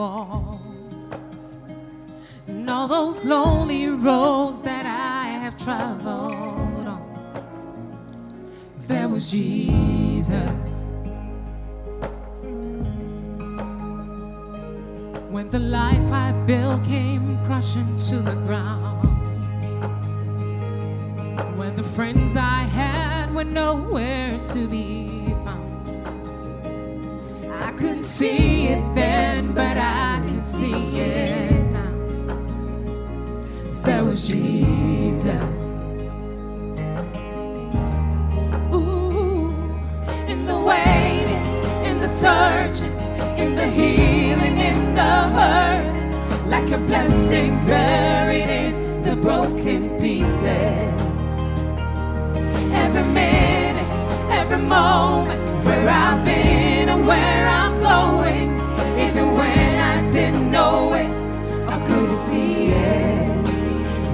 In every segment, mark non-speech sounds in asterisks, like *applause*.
Fall, and all those lonely roads that I have traveled on, there was Jesus. When the life I built came crushing to the ground. When the friends I had were nowhere to be couldn't see it then, but I can see it now. That was Jesus. Ooh, in the waiting, in the searching, in the healing, in the hurt, like a blessing buried in the broken pieces. Every minute, every moment, where I've been and where I'm going, even when I didn't know it, I couldn't see it.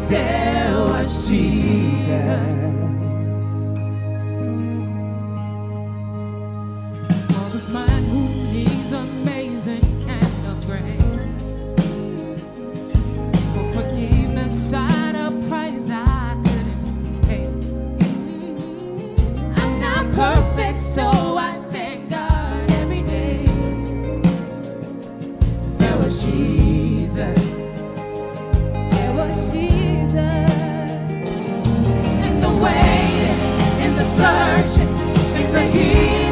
There was Jesus. Searching, in the healing,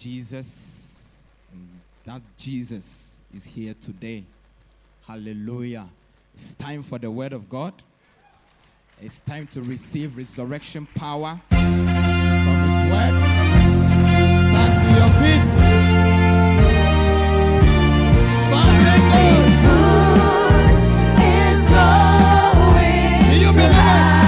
Jesus, and that Jesus is here today. Hallelujah. It's time for the word of God. It's time to receive resurrection power from His word. Stand to your feet. Something good. is going you to believe happen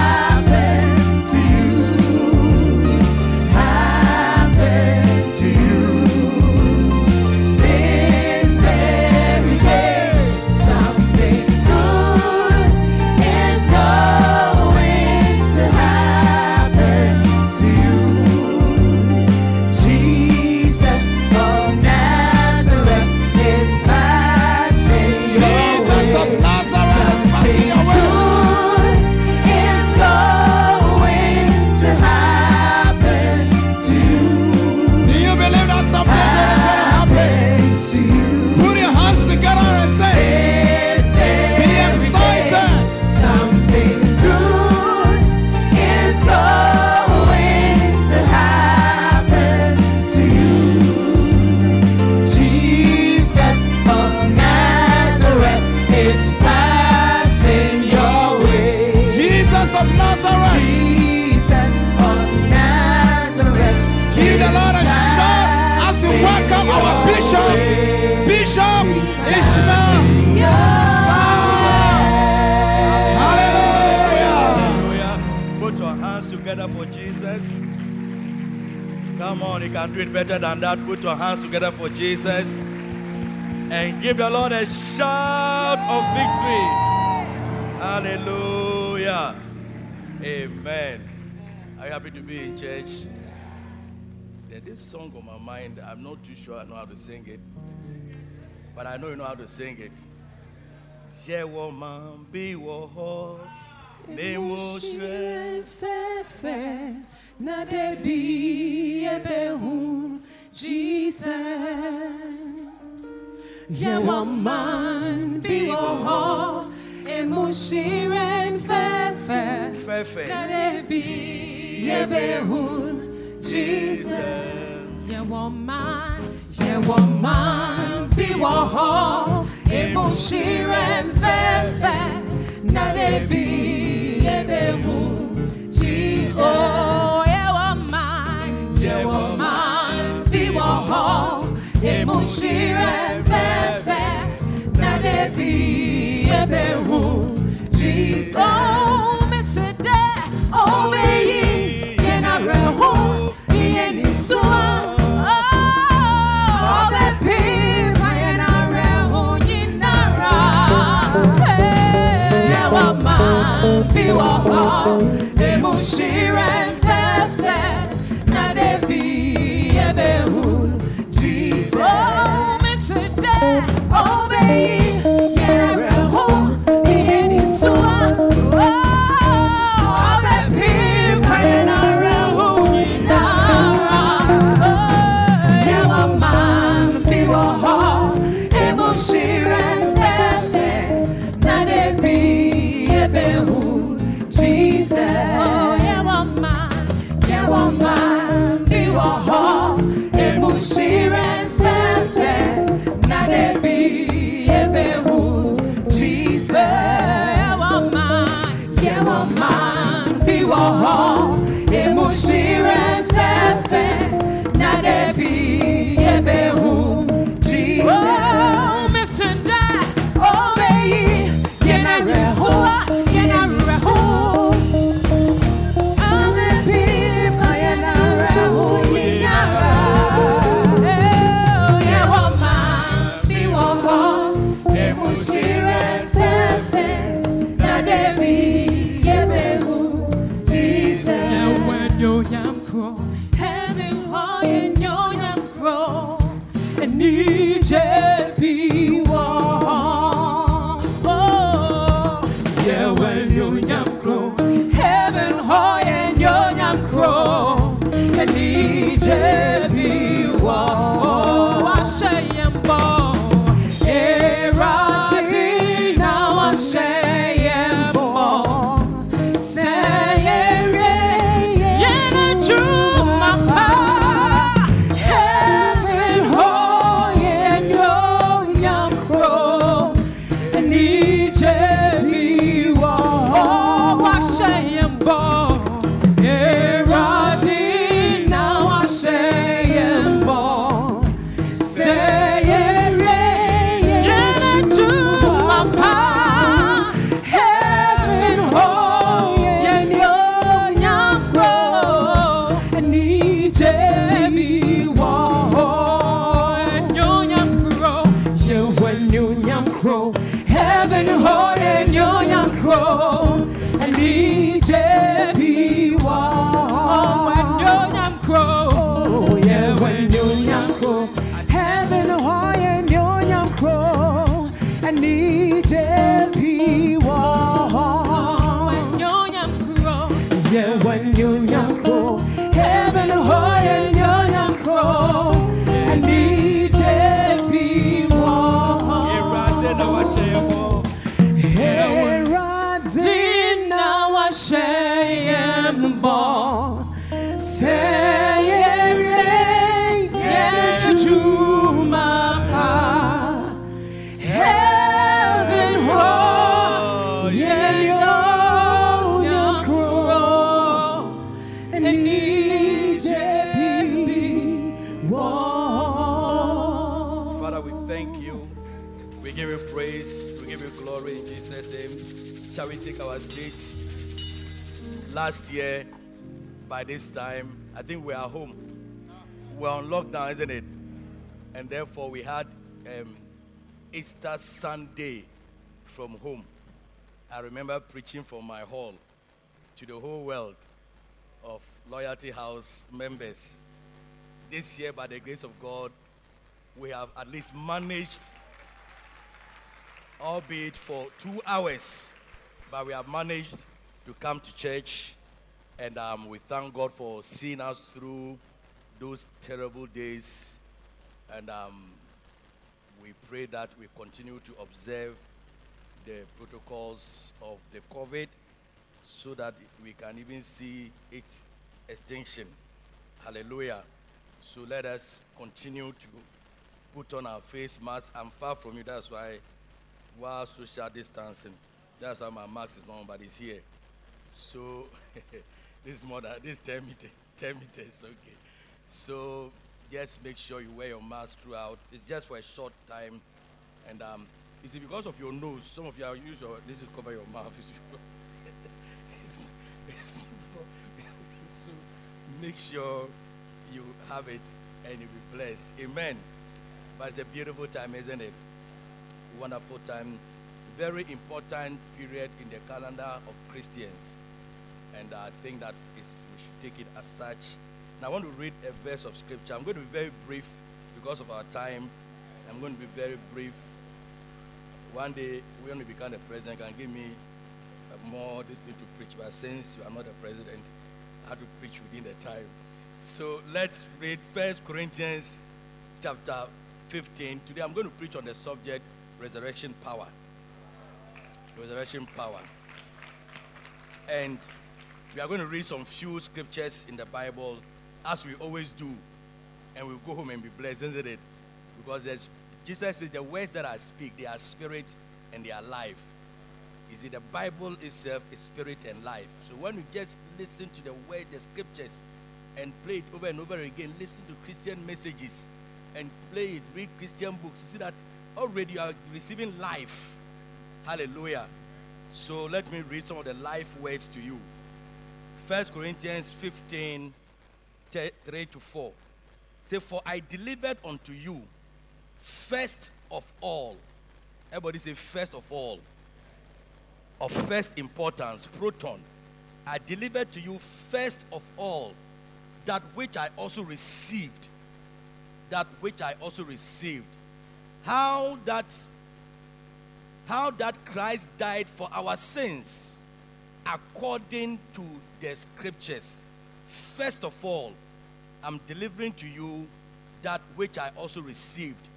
your hands together for Jesus. And give the Lord a shout of victory. Hallelujah. Amen. Are you happy to be in church? There's this song on my mind. I'm not too sure I know how to sing it. But I know you know how to sing it. Bí wọ́n họ́ ní fẹ́fẹ́ na debi Jesus. Yẹ̀wọ̀ máa ń bí wọ́n họ emushiren fẹ́fẹ́ Fẹ́fẹ́. na debi ebehu Jesus. Yẹ̀wọ̀ máa yẹ̀wọ̀ máa ń bí wọ́n họ emushiren fẹ́fẹ́ na debi ebehu Jesus. Họ emushiren fẹ́fẹ́ na debi ebehu Jesus. Oh, Mr. Day, oh, baby, yẹn na hó, ìyẹn ní sùn. Oh, rẹ̀ oh, baby, Shall we take our seats? Last year, by this time, I think we are home. We're on lockdown, isn't it? And therefore, we had um, Easter Sunday from home. I remember preaching from my hall to the whole world of Loyalty House members. This year, by the grace of God, we have at least managed, albeit for two hours, but we have managed to come to church. And um, we thank God for seeing us through those terrible days. And um, we pray that we continue to observe the protocols of the COVID so that we can even see its extinction. Hallelujah. So let us continue to put on our face masks. I'm far from you, that's why while social distancing, that's why my mask is long, but it's here. So *laughs* this is more than this 10 meters, 10 meters, okay. So just make sure you wear your mask throughout. It's just for a short time. And um, is it because of your nose? Some of you are use this is cover your mouth. *laughs* It's, It's, it's, so make sure you have it and you'll be blessed. Amen. But it's a beautiful time, isn't it? Wonderful time. Very important period in the calendar of Christians. And I think that is we should take it as such. Now I want to read a verse of scripture. I'm going to be very brief because of our time. I'm going to be very brief. One day, when we become the president, can give me more this thing to preach. But since you are not the president, I have to preach within the time. So let's read First Corinthians chapter 15. Today I'm going to preach on the subject resurrection power. Resurrection power. And we are going to read some few scriptures in the Bible as we always do. And we'll go home and be blessed, isn't it? Because there's, Jesus says, the words that I speak, they are spirit and they are life. You see, the Bible itself is spirit and life. So when you just listen to the word, the scriptures, and play it over and over again, listen to Christian messages, and play it, read Christian books, you see that already you are receiving life. Hallelujah. So let me read some of the life words to you. First Corinthians 15, 3 to 4. Say, For I delivered unto you first of all. Everybody say, first of all. Of first importance, proton. I delivered to you first of all that which I also received. That which I also received. How that how that Christ died for our sins according to the scriptures. First of all, I'm delivering to you that which I also received.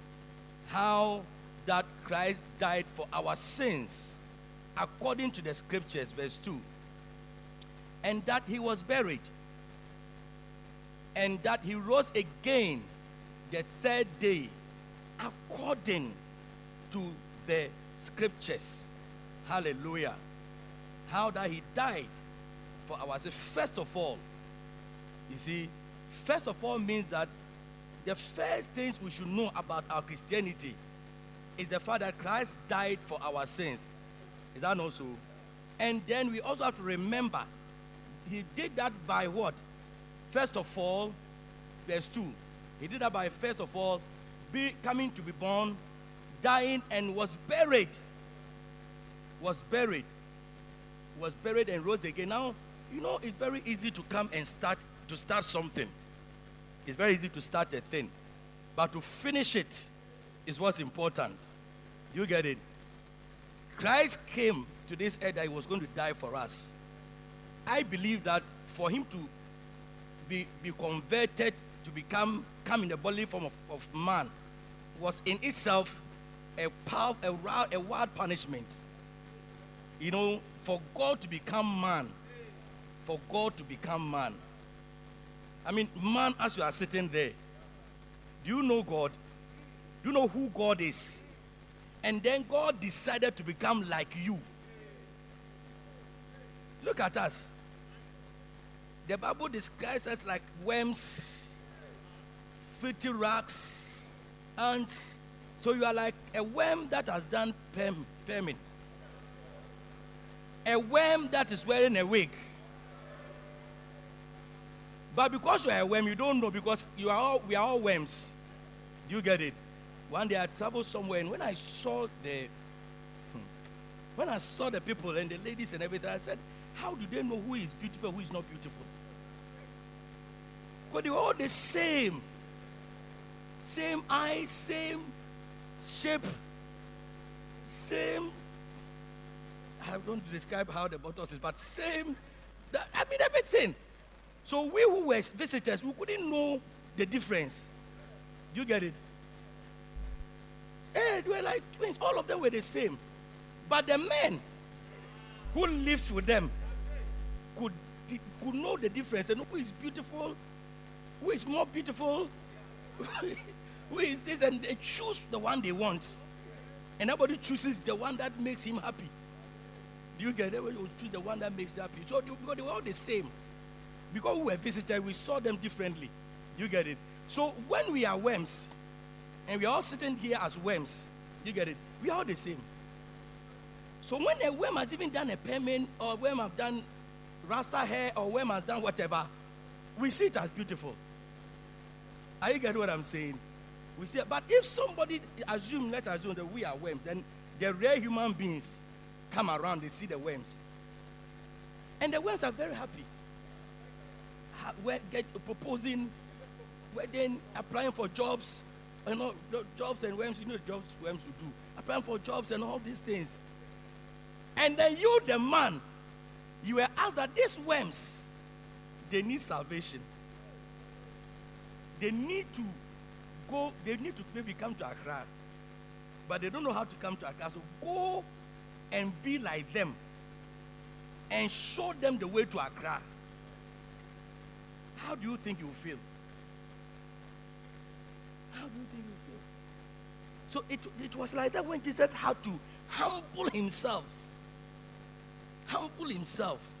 How that Christ died for our sins according to the scriptures, verse 2. And that he was buried. And that he rose again the third day according to the scriptures. Hallelujah. How that he died for our sins. First of all, you see, first of all means that the first things we should know about our Christianity is the fact that Christ died for our sins. Is that not so? And then we also have to remember he did that by what? First of all, verse 2. He did that by first of all, be coming to be born, dying, and was buried. Was buried. Was buried and rose again. Now, you know, it's very easy to come and start to start something. It's very easy to start a thing. But to finish it is what's important. You get it? Christ came to this earth that he was going to die for us. I believe that for him to be, be converted to become come in the bodily form of, of man was in itself a, power, a, wild, a wild punishment. You know, for God to become man, for God to become man. I mean, man, as you are sitting there, do you know God? Do you know who God is? And then God decided to become like you. Look at us. The Bible describes us like worms, filthy rags, ants. So you are like a worm that has done perm, perming. A worm that is wearing a wig. But because you are a worm, you don't know because you are all, we are all worms. Do you get it? One day I traveled somewhere and when I saw the hmm, when I saw the people and the ladies and everything, I said, How do they know who is beautiful, who is not beautiful? Because they were all the same. Same eyes, same shape, same. I don't describe how the bottles is, but same. that- I mean, everything. So we who were visitors, we couldn't know the difference. Do you get it? Eh, they were like twins. All of them were the same. But the men who lived with them could, could know the difference and who is beautiful, who is more beautiful, *laughs* who is this, and they choose the one they want. And everybody chooses the one that makes him happy. Do you get it? Everybody will choose the one that makes you happy. So because they were all the same. Because we were visitors, we saw them differently. Do you get it? So when we are worms, and we are all sitting here as worms, you get it? We are all the same. So when a worm has even done a payment, or worm have done rasta hair, or worm has done whatever, we see it as beautiful. Are you getting what I'm saying? We say, but if somebody assume, let's assume that we are worms, then the rare human beings come around, they see the worms, and the worms are very happy. Ha- we- Get proposing, wedding, applying for jobs, you know, jobs and worms. You know, jobs worms will do, applying for jobs and all these things. And then you, the man, you were asked that these worms, they need salvation. They need to go, they need to maybe come to Accra. But they don't know how to come to Accra. So go and be like them and show them the way to Accra. How do you think you feel? How do you think you feel? So it, it was like that when Jesus had to humble himself. Humble himself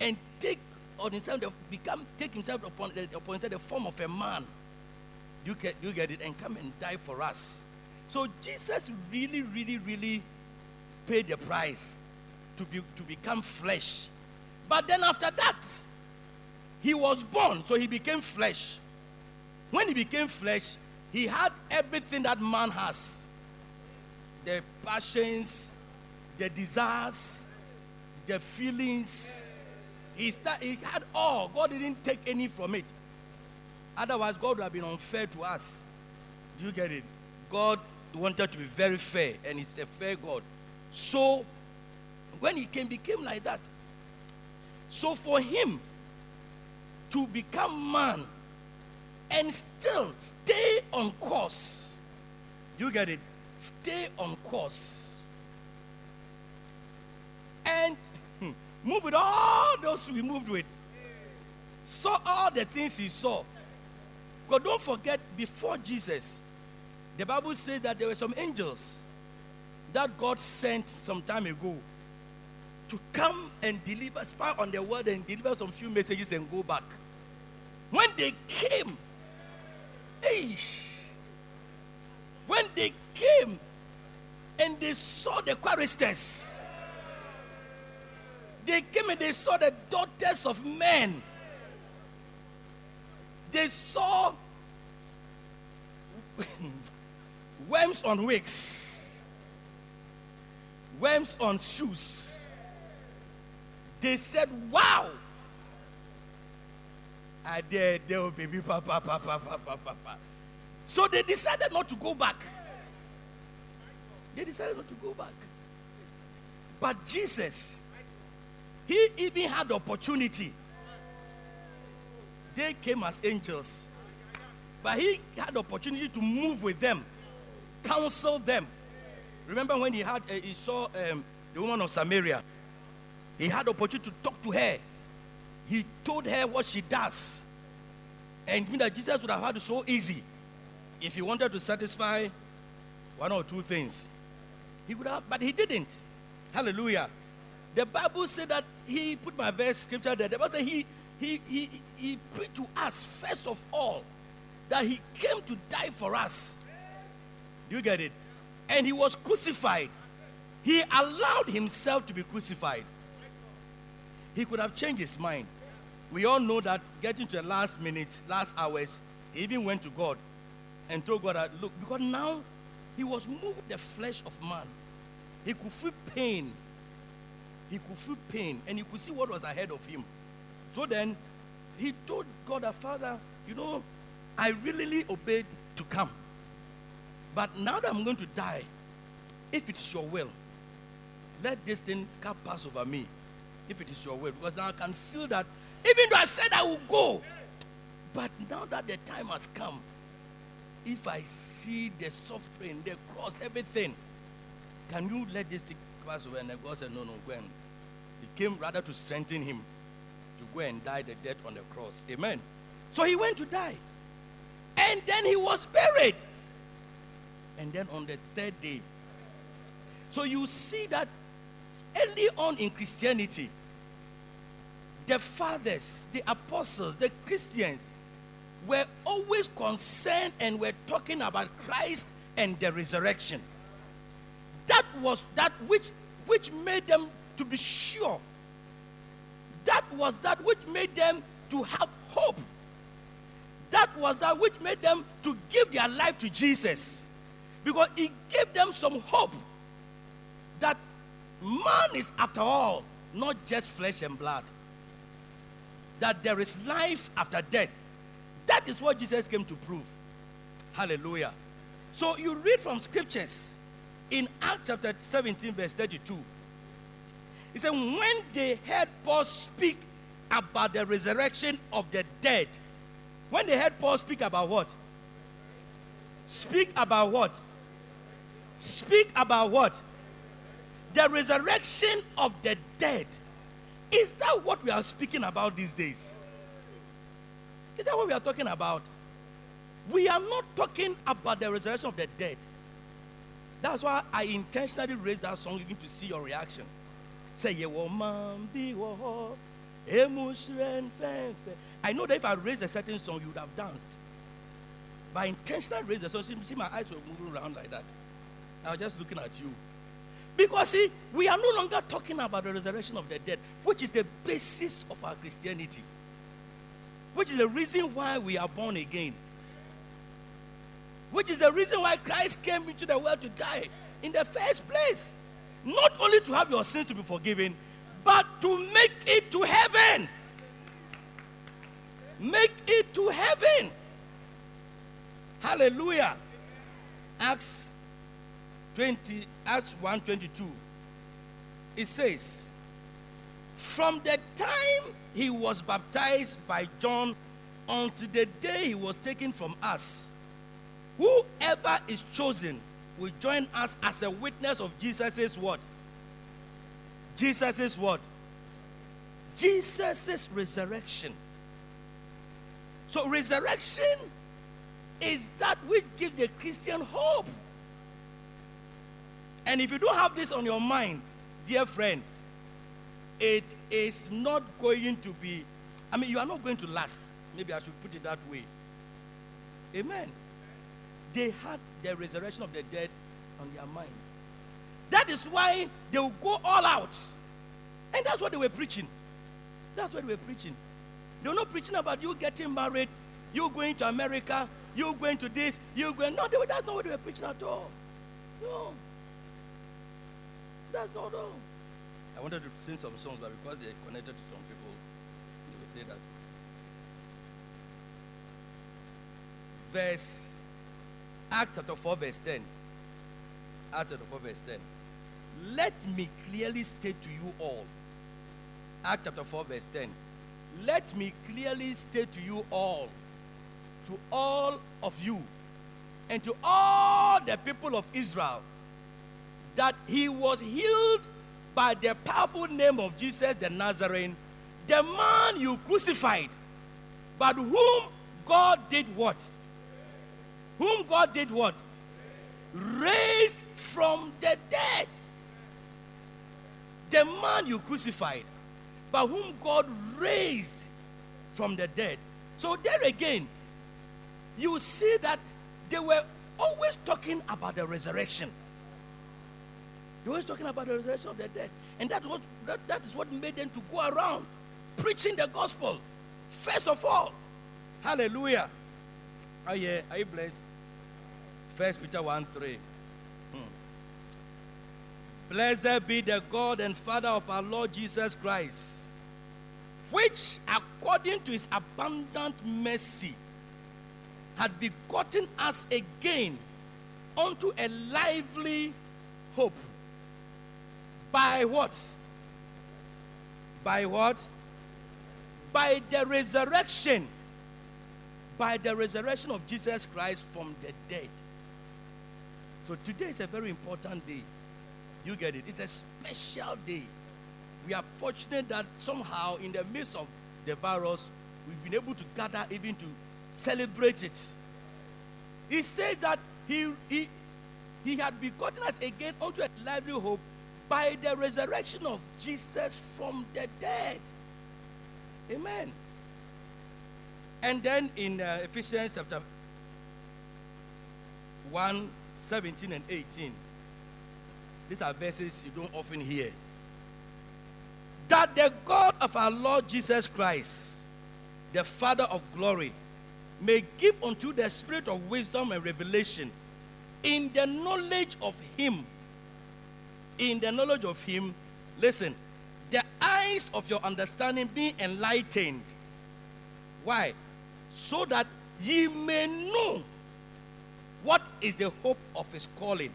and take on himself become take himself upon, upon himself the form of a man. You get you get it and come and die for us. So Jesus really, really, really paid the price to be to become flesh. But then after that, he was born, so he became flesh. When he became flesh, he had everything that man has the passions, the desires, the feelings. He, start, he had all. God didn't take any from it. Otherwise, God would have been unfair to us. Do you get it? God wanted to be very fair, and He's a fair God. So, when He came, became like that. So, for Him to become man and still stay on course, do you get it? Stay on course. And hmm, move with all those we moved with. Saw all the things he saw. Because don't forget, before Jesus, the Bible says that there were some angels that God sent some time ago to come and deliver, spy on the world and deliver some few messages and go back. When they came, eish, when they came and they saw the choristers, they came and they saw the daughters of men. They saw worms on wigs, worms on shoes. They said, Wow! I dare, there oh, baby, papa, papa, papa, papa. So they decided not to go back. They decided not to go back. But Jesus, he even had the opportunity. They came as angels. But he had opportunity to move with them, counsel them. Remember when he had uh, he saw um, the woman of Samaria? He had opportunity to talk to her. He told her what she does. And you that Jesus would have had it so easy if he wanted to satisfy one or two things. He would have, but he didn't. Hallelujah. The Bible said that he put my verse scripture there. The Bible said he he he he preached to us first of all that he came to die for us. Do you get it? And he was crucified. He allowed himself to be crucified. He could have changed his mind. We all know that getting to the last minutes, last hours, he even went to God and told God that, look, because now he was moving the flesh of man. He could feel pain. He could feel pain and he could see what was ahead of him. So then he told God, that, Father, you know, I really obeyed to come. But now that I'm going to die, if it is your will, let this thing pass over me. If it is your will, because now I can feel that even though I said I will go, but now that the time has come, if I see the suffering, the cross, everything, can you let this thing pass over? And God said, No, no, go and. He came rather to strengthen him go and die the death on the cross. Amen. So he went to die. And then he was buried. And then on the third day. So you see that early on in Christianity, the fathers, the apostles, the Christians were always concerned and were talking about Christ and the resurrection. That was that which which made them to be sure. That was that which made them to have hope. That was that which made them to give their life to Jesus. Because it gave them some hope that man is, after all, not just flesh and blood. That there is life after death. That is what Jesus came to prove. Hallelujah. So you read from scriptures in Acts chapter 17, verse 32. He said, When they heard Paul speak about the resurrection of the dead, when they heard Paul speak about what? Speak about what? Speak about what? The resurrection of the dead. Is that what we are speaking about these days? Is that what we are talking about? We are not talking about the resurrection of the dead. That's why I intentionally raised that song looking to see your reaction. Say, ye woman be wo I know that if I raise a certain song, you would have danced. But I intentionally raised the song. See, see, my eyes were moving around like that. I was just looking at you. Because see, we are no longer talking about the resurrection of the dead, which is the basis of our Christianity, which is the reason why we are born again, which is the reason why Christ came into the world to die in the first place. Not only to have your sins to be forgiven, but to make it to heaven. Make it to heaven. Hallelujah. Acts 20, Acts 122. It says, From the time he was baptized by John until the day he was taken from us, whoever is chosen will join us as a witness of Jesus' what? Jesus' what? Jesus' resurrection. So, resurrection is that which gives the Christian hope. And if you don't have this on your mind, dear friend, it is not going to be, I mean, you are not going to last. Maybe I should put it that way. Amen. They had the resurrection of the dead on their minds. That is why they will go all out. And that's what they were preaching. That's what they were preaching. They were not preaching about you getting married, you going to America, you going to this, you going. No, were, that's not what they were preaching at all. No. That's not all. I wanted to sing some songs, but because they're connected to some people, they will say that. Verse Acts chapter 4, verse 10. Acts chapter 4, verse 10. Let me clearly state to you all. Acts chapter 4, verse 10. Let me clearly state to you all, to all of you, and to all the people of Israel, that he was healed by the powerful name of Jesus the Nazarene, the man you crucified, but whom God did what? Whom God did what? Raised from the dead. The man you crucified, but whom God raised from the dead. So, there again, you see that they were always talking about the resurrection. They're always talking about the resurrection of the dead. And that, was, that, that is what made them to go around preaching the gospel. First of all, hallelujah. Are you, are you blessed? First Peter 1 3. Hmm. Blessed be the God and Father of our Lord Jesus Christ, which according to his abundant mercy had begotten us again unto a lively hope. By what? By what? By the resurrection. By the resurrection of Jesus Christ from the dead. So today is a very important day. You get it? It's a special day. We are fortunate that somehow, in the midst of the virus, we've been able to gather even to celebrate it. He says that he, he, he had begotten us again unto a lively hope by the resurrection of Jesus from the dead. Amen. And then in uh, Ephesians chapter 1 17 and 18, these are verses you don't often hear. That the God of our Lord Jesus Christ, the Father of glory, may give unto the spirit of wisdom and revelation in the knowledge of Him. In the knowledge of Him, listen, the eyes of your understanding be enlightened. Why? So that ye may know what is the hope of His calling.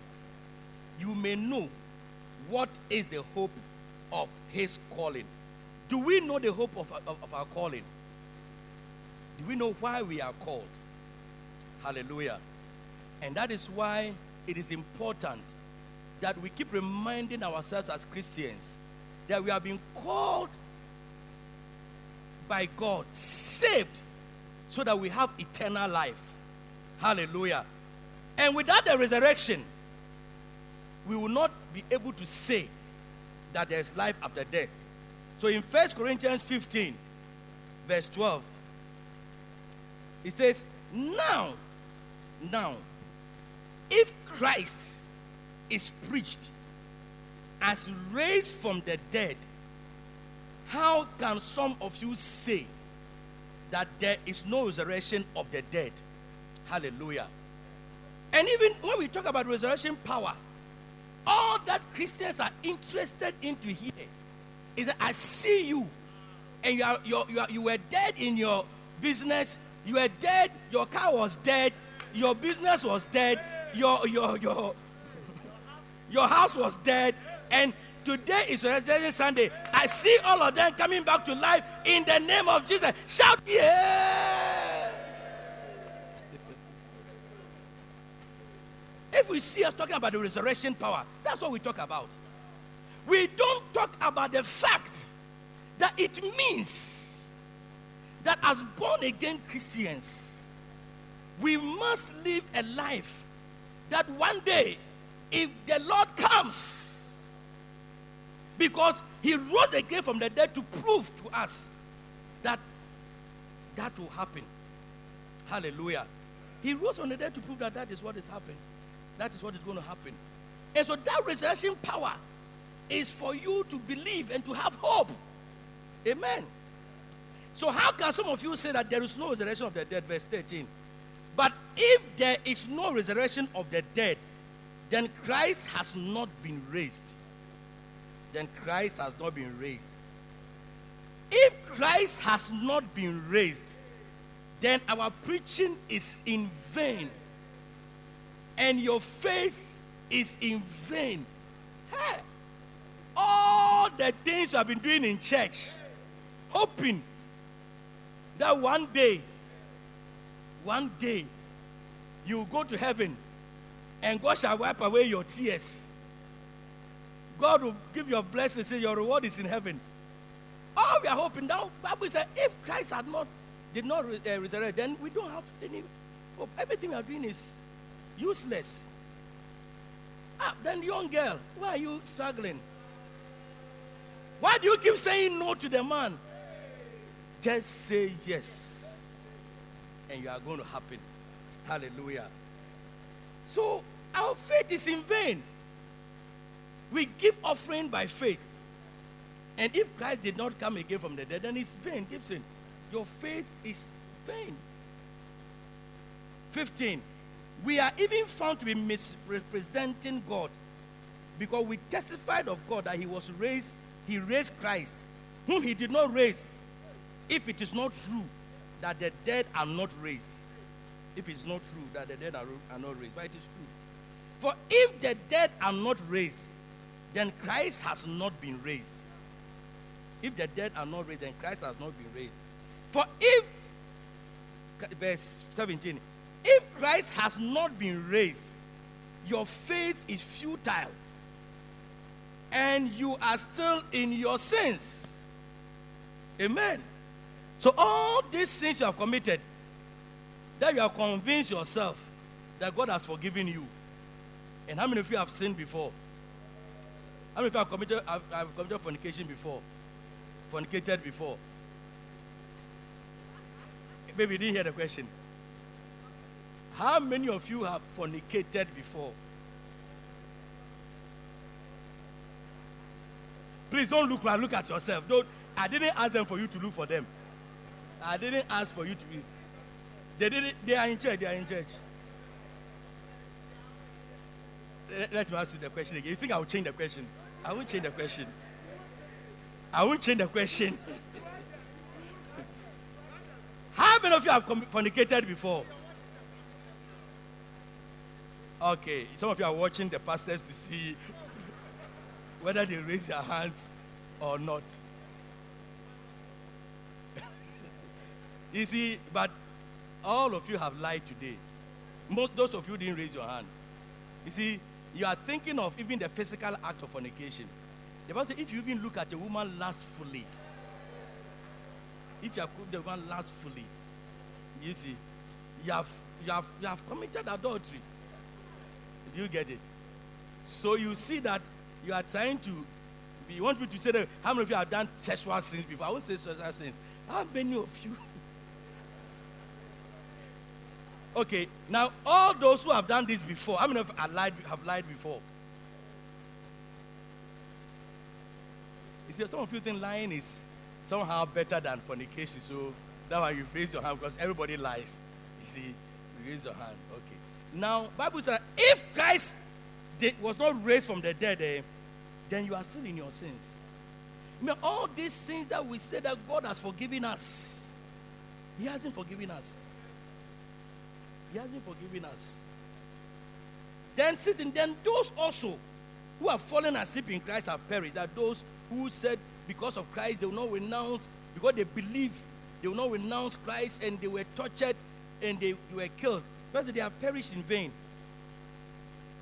You may know what is the hope of His calling. Do we know the hope of, of, of our calling? Do we know why we are called? Hallelujah. And that is why it is important that we keep reminding ourselves as Christians that we have been called by God, saved, so that we have eternal life. Hallelujah. And without the resurrection, we will not be able to say that there's life after death. So in 1 Corinthians 15, verse 12, it says, Now, now, if Christ is preached as raised from the dead, how can some of you say that there is no resurrection of the dead? Hallelujah. And even when we talk about resurrection power, all that Christians are interested in to hear is that I see you and you, are, you, are, you, are, you were dead in your business, you were dead, your car was dead, your business was dead, your, your, your, *laughs* your house was dead, and today is Resurrection Sunday. I see all of them coming back to life in the name of Jesus. Shout, yeah! *laughs* If we see us talking about the resurrection power, that's what we talk about. We don't talk about the fact that it means that as born again Christians, we must live a life that one day, if the Lord comes, because he rose again from the dead to prove to us that that will happen. Hallelujah. He rose from the dead to prove that that is what is happening. That is what is going to happen. And so that resurrection power is for you to believe and to have hope. Amen. So, how can some of you say that there is no resurrection of the dead? Verse 13. But if there is no resurrection of the dead, then Christ has not been raised. Then Christ has not been raised. If Christ has not been raised, then our preaching is in vain and your faith is in vain. Hey, all the things you have been doing in church, hoping that one day, one day, you will go to heaven and God shall wipe away your tears. God will give you a blessing, say your reward is in heaven. All we are hoping now, Bible says, if Christ had not did not uh, resurrect, then we don't have any hope. Everything we are doing is useless. Ah, then young girl, why are you struggling? Why do you keep saying no to the man? Just say yes, and you are going to happen. Hallelujah. So our faith is in vain. We give offering by faith. And if Christ did not come again from the dead, then it's vain. Gibson, your faith is vain. 15. We are even found to be misrepresenting God because we testified of God that He was raised, He raised Christ, whom He did not raise. If it is not true that the dead are not raised, if it's not true that the dead are, are not raised, but it is true. For if the dead are not raised, then Christ has not been raised. If the dead are not raised, then Christ has not been raised. For if, verse 17, if Christ has not been raised, your faith is futile and you are still in your sins. Amen. So, all these sins you have committed, that you have convinced yourself that God has forgiven you. And how many of you have sinned before? How many of you have committed, have, have committed fornication before? Fornicated before? Maybe you didn't hear the question. How many of you have fornicated before? Please don't look around, look at yourself. Don't, I didn't ask them for you to look for them. I didn't ask for you to be. They didn't, they are in church, they are in church. Let, let me ask you the question again. You think I will change the question? I won't change the question. I won't change the question. How many of you have fornicated before? Okay, some of you are watching the pastors to see whether they raise their hands or not. *laughs* you see, but all of you have lied today. Most those of you didn't raise your hand. You see, you are thinking of even the physical act of fornication. The Bible says if you even look at a woman lustfully, if you have the woman lustfully, you see, you have you have you have committed adultery. Do you get it? So you see that you are trying to you want me to say that how many of you have done sexual sins before? I won't say sexual sins. How many of you? Okay, now all those who have done this before, how many of you have lied, have lied before? You see, some of you think lying is somehow better than fornication, so that why you raise your hand because everybody lies. You see, you raise your hand. Okay. Now, Bible says if Christ did, was not raised from the dead, eh, then you are still in your sins. I mean, all these sins that we say that God has forgiven us, He hasn't forgiven us. He hasn't forgiven us. Then, since then, those also who have fallen asleep in Christ have perished. That those who said because of Christ they will not renounce, because they believe they will not renounce Christ and they were tortured and they, they were killed. Because they have perished in vain.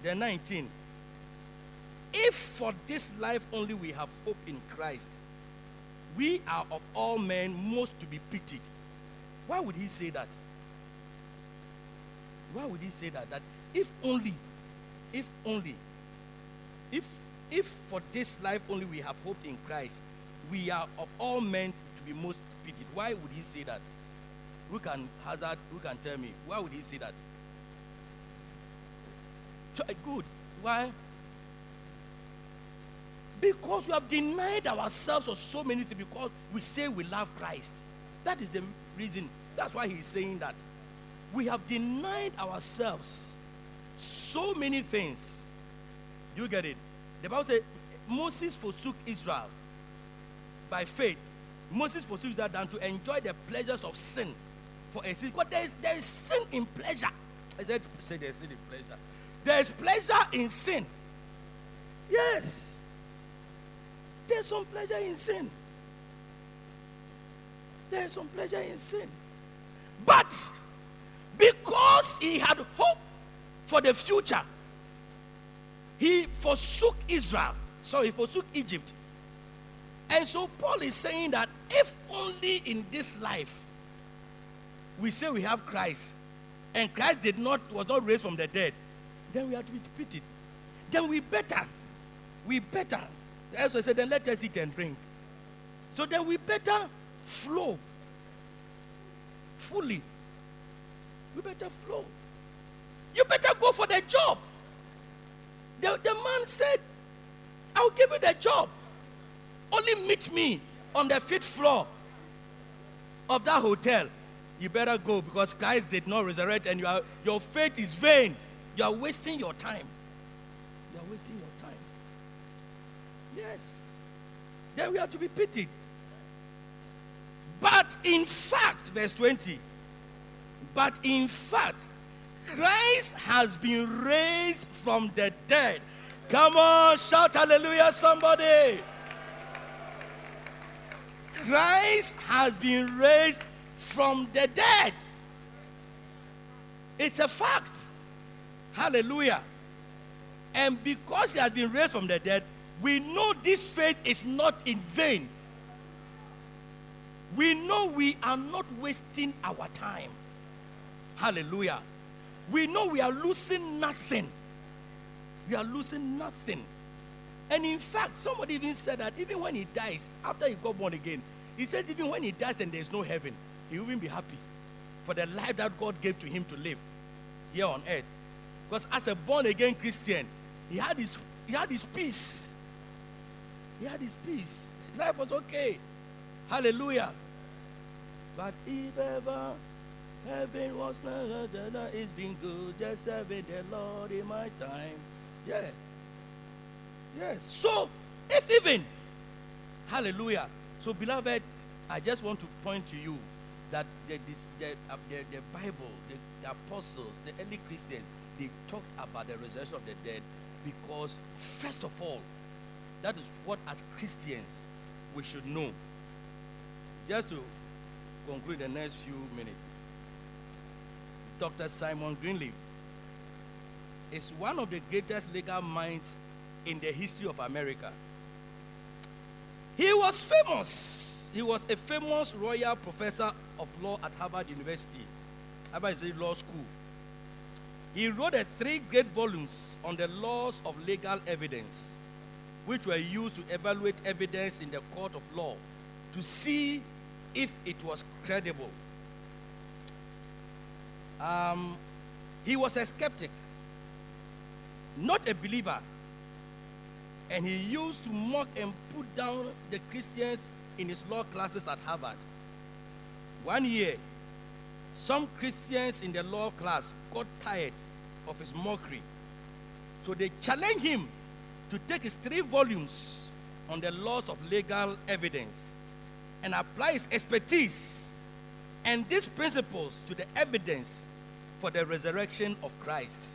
Then 19. If for this life only we have hope in Christ, we are of all men most to be pitied. Why would he say that? Why would he say that? That if only, if only, if if for this life only we have hope in Christ, we are of all men to be most pitied. Why would he say that? Who can hazard? Who can tell me? Why would he say that? Eh, good. Why? Because we have denied ourselves of so many things because we say we love Christ. That is the reason. That's why he's saying that. We have denied ourselves so many things. Do you get it? The Bible says Moses forsook Israel by faith. Moses forsook Israel than to enjoy the pleasures of sin for a sin. Because there is, there is sin in pleasure. I said, say there's sin in pleasure. There is pleasure in sin. Yes. There's some pleasure in sin. There's some pleasure in sin. But because he had hope for the future, he forsook Israel. Sorry, he forsook Egypt. And so Paul is saying that if only in this life we say we have Christ, and Christ did not was not raised from the dead, then we have to be pitied. Then we better, we better. As I said, then let us eat and drink. So then we better flow fully. We better flow. you better go for the job. The, the man said, I'll give you the job. Only meet me on the fifth floor of that hotel. You better go because Christ did not resurrect and you are, your faith is vain. You are wasting your time. You are wasting your time. Yes. Then we are to be pitied. But in fact, verse 20, but in fact, Christ has been raised from the dead. Come on, shout hallelujah, somebody. Christ has been raised from the dead. It's a fact. Hallelujah. And because he has been raised from the dead, we know this faith is not in vain. We know we are not wasting our time. Hallelujah. We know we are losing nothing. We are losing nothing. And in fact, somebody even said that even when he dies, after he got born again, he says even when he dies and there's no heaven, he will even be happy for the life that God gave to him to live here on earth. Because as a born again Christian, he had his he had his peace. He had his peace. His life was okay. Hallelujah. But if ever heaven was not, it's been good just serving the Lord in my time. Yeah. Yes. So, if even, hallelujah. So, beloved, I just want to point to you that the, this, the, uh, the, the Bible, the, the apostles, the early Christians, they talked about the resurrection of the dead because, first of all, that is what, as Christians, we should know. Just to conclude the next few minutes, Dr. Simon Greenleaf is one of the greatest legal minds in the history of America. He was famous. He was a famous Royall professor of law at Harvard University, Harvard Law School. He wrote three great volumes on the laws of legal evidence, which were used to evaluate evidence in the court of law to see if it was credible. Um, he was a skeptic, not a believer, and he used to mock and put down the Christians in his law classes at Harvard. One year, some Christians in the law class got tired of his mockery. So they challenged him to take his three volumes on the laws of legal evidence and apply his expertise and these principles to the evidence for the resurrection of Christ.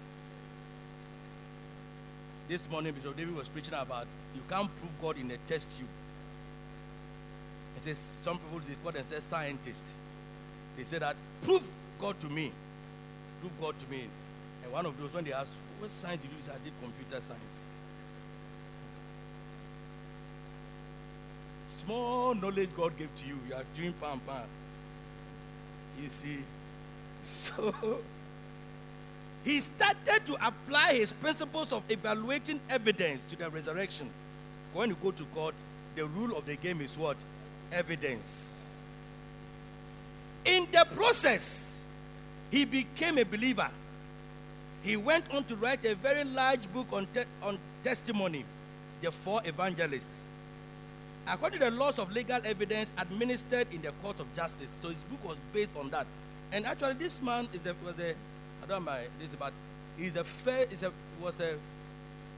This morning, Bishop David was preaching about you can't prove God in a test tube. He says some people they call themselves scientists. They say that prove God to me. Prove God to me. And one of those when they ask, what science did you use? I did computer science. Small knowledge God gave to you. You are doing pam pam. You see. *laughs* So he started to apply his principles of evaluating evidence to the resurrection. When you go to court, the rule of the game is what? Evidence. In the process, he became a believer. He went on to write a very large book on, te- on testimony, The Four Evangelists. According to the laws of legal evidence administered in the court of justice, so his book was based on that. And actually, this man is a, was a I don't know this, but he's a fair, is a, was a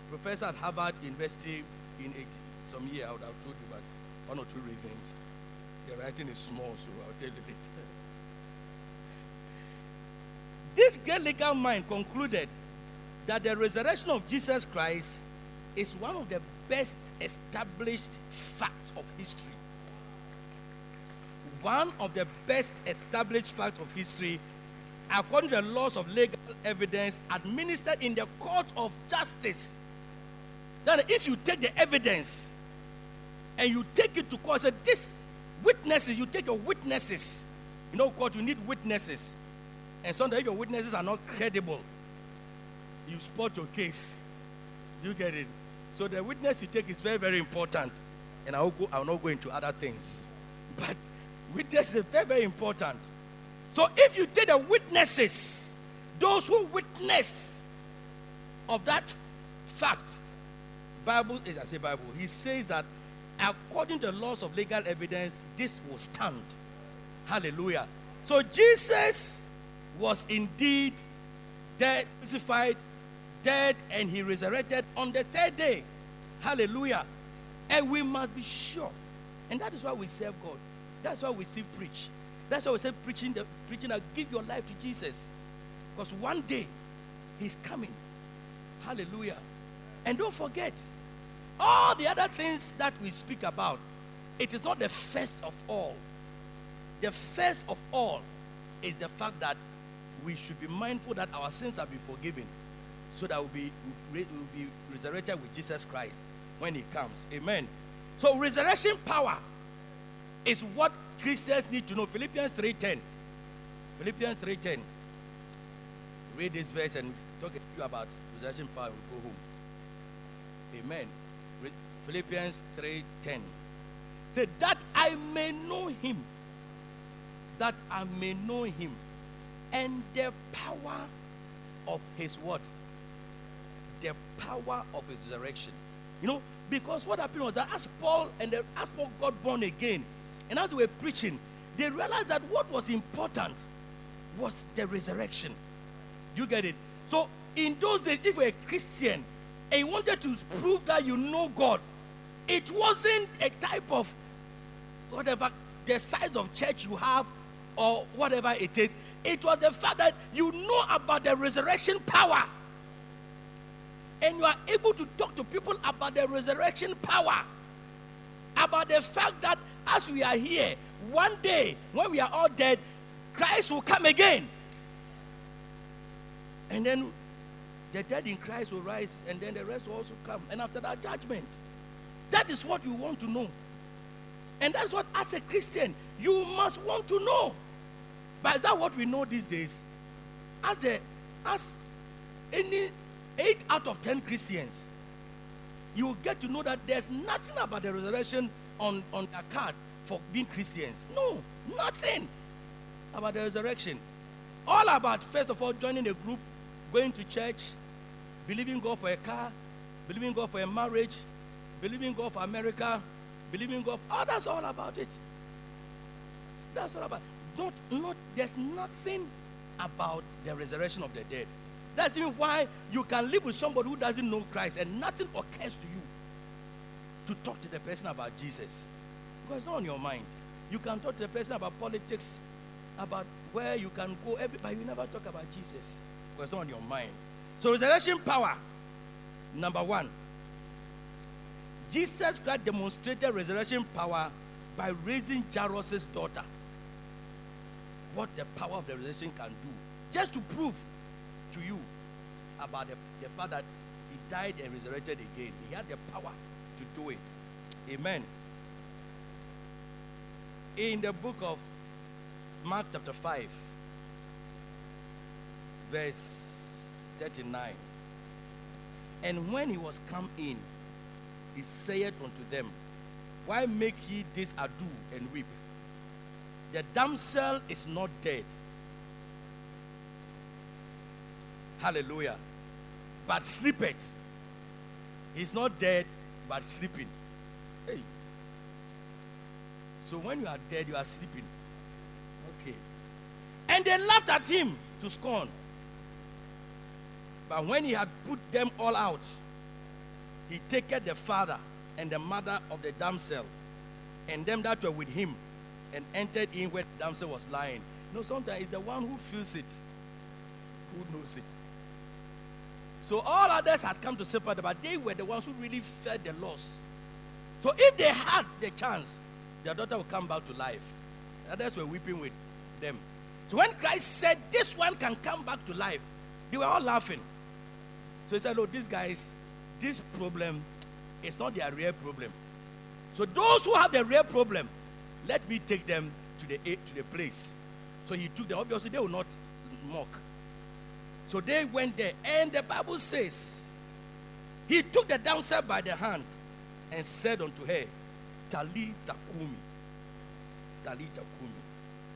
professor at Harvard University in 80, some year. I would have told you, but one or two reasons. The writing is small, so I'll tell you later. This great legal mind concluded that the resurrection of Jesus Christ is one of the best established facts of history. One of the best established facts of history, according to the laws of legal evidence administered in the court of justice. That if you take the evidence and you take it to court, say this witnesses, you take your witnesses. You know, court, you need witnesses. And sometimes if your witnesses are not credible, you spot your case. Do you get it? So the witness you take is very, very important. And I will, go, I will not go into other things. But witness is very, very important. So if you take the witnesses those who witnessed of that fact, Bible, eh, I say Bible, he says that according to the laws of legal evidence, this will stand. Hallelujah. So Jesus was indeed dead, crucified, dead, and he resurrected on the third day. Hallelujah. And we must be sure. And that is why we serve God. That's why we see preach. That's why we say preaching the preaching that give your life to Jesus. Because one day he's coming. Hallelujah. And don't forget, all the other things that we speak about, it is not the first of all. The first of all is the fact that we should be mindful that our sins have been forgiven so that we'll be, we'll be resurrected with Jesus Christ when he comes. Amen. So resurrection power is what Christians need to know. Philippians 3.10. Philippians 3.10. Read this verse and talk to you about resurrection power and we'll go home. Amen. Philippians 3.10. Say, that I may know him. That I may know him. And the power of his what? The power of his resurrection. You know, because what happened was that as Paul and the, as Paul got born again, and as they were preaching, they realized that what was important was the resurrection. You get it? So in those days, if you're a Christian and you wanted to prove that you know God, it wasn't a type of whatever the size of church you have or whatever it is. It was the fact that you know about the resurrection power. And you are able to talk to people about the resurrection power. About the fact that as we are here, one day when we are all dead, Christ will come again. And then the dead in Christ will rise, and then the rest will also come. And after that, judgment. That is what you want to know. And that's what, as a Christian, you must want to know. But is that what we know these days? As a as any eight out of ten Christians, you will get to know that there's nothing about the resurrection on, on their card for being Christians. No, nothing about the resurrection. All about, first of all, joining a group, going to church, believing God for a car, believing God for a marriage, believing God for America, believing God. For, Oh, that's all about it. That's all about. Don't not. There's nothing about the resurrection of the dead. That's even why you can live with somebody who doesn't know Christ and nothing occurs to you to talk to the person about Jesus. Because it's not on your mind. You can talk to the person about politics, about where you can go, everybody. You never talk about Jesus. Because it's not on your mind. So resurrection power, number one. Jesus Christ demonstrated resurrection power by raising Jairus' daughter. What the power of the resurrection can do. Just to prove to you about the, the fact that he died and resurrected again. He had the power to do it. Amen. In the book of Mark, chapter 5, verse 39. And when he was come in, he saith unto them, Why make ye this ado and weep? The damsel is not dead. Hallelujah. But sleepeth. He's not dead, but sleeping. Hey. So when you are dead, you are sleeping. Okay. And they laughed at him to scorn. But when he had put them all out, he taketh the father and the mother of the damsel and them that were with him and entered in where the damsel was lying. You know, sometimes it's the one who feels it, who knows it. So all others had come to separate, but they were the ones who really felt the loss. So if they had the chance, their daughter would come back to life. Others were weeping with them. So when Christ said, This one can come back to life, they were all laughing. So he said, Look, these guys, this problem is not their real problem. So those who have the real problem, let me take them to the to the place. So he took them. Obviously, they will not mock. So they went there, and the Bible says, He took the damsel by the hand and said unto her, Talitha kumi. Talitha kumi.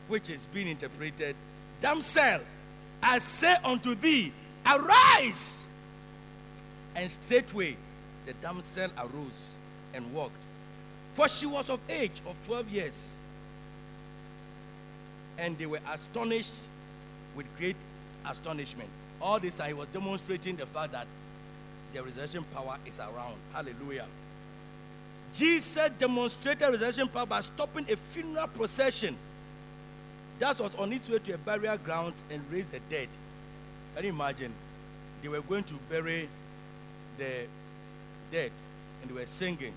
Which is being interpreted, Damsel, I say unto thee, arise. And straightway the damsel arose and walked. For she was of age of 12 years. And they were astonished with great astonishment. All this time he was demonstrating the fact that the resurrection power is around. Hallelujah. Jesus demonstrated resurrection power by stopping a funeral procession that was on its way to a burial ground and raised the dead. Can you imagine? They were going to bury the dead and they were singing.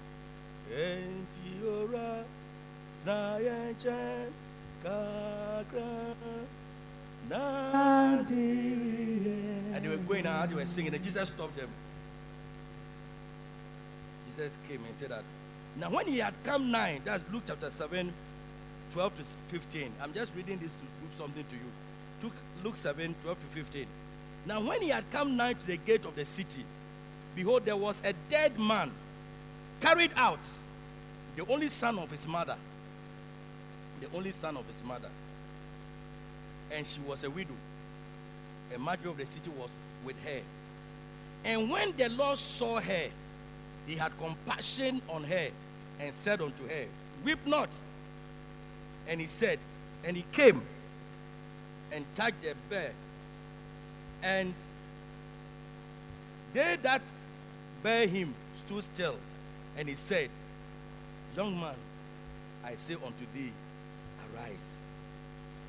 And they were going out, they were singing, and Jesus stopped them. Jesus came and said that. Now, when he had come nigh, that's Luke chapter 7, 12 to 15. I'm just reading this to prove something to you. Took Luke 7, 12 to 15. Now, when he had come nigh to the gate of the city, behold, there was a dead man carried out, the only son of his mother. The only son of his mother. And she was a widow. A matter of the city was with her. And when the Lord saw her, he had compassion on her and said unto her, Weep not. And he said, and he came and touched the bear. And they that bare him stood still. And he said, Young man, I say unto thee, arise.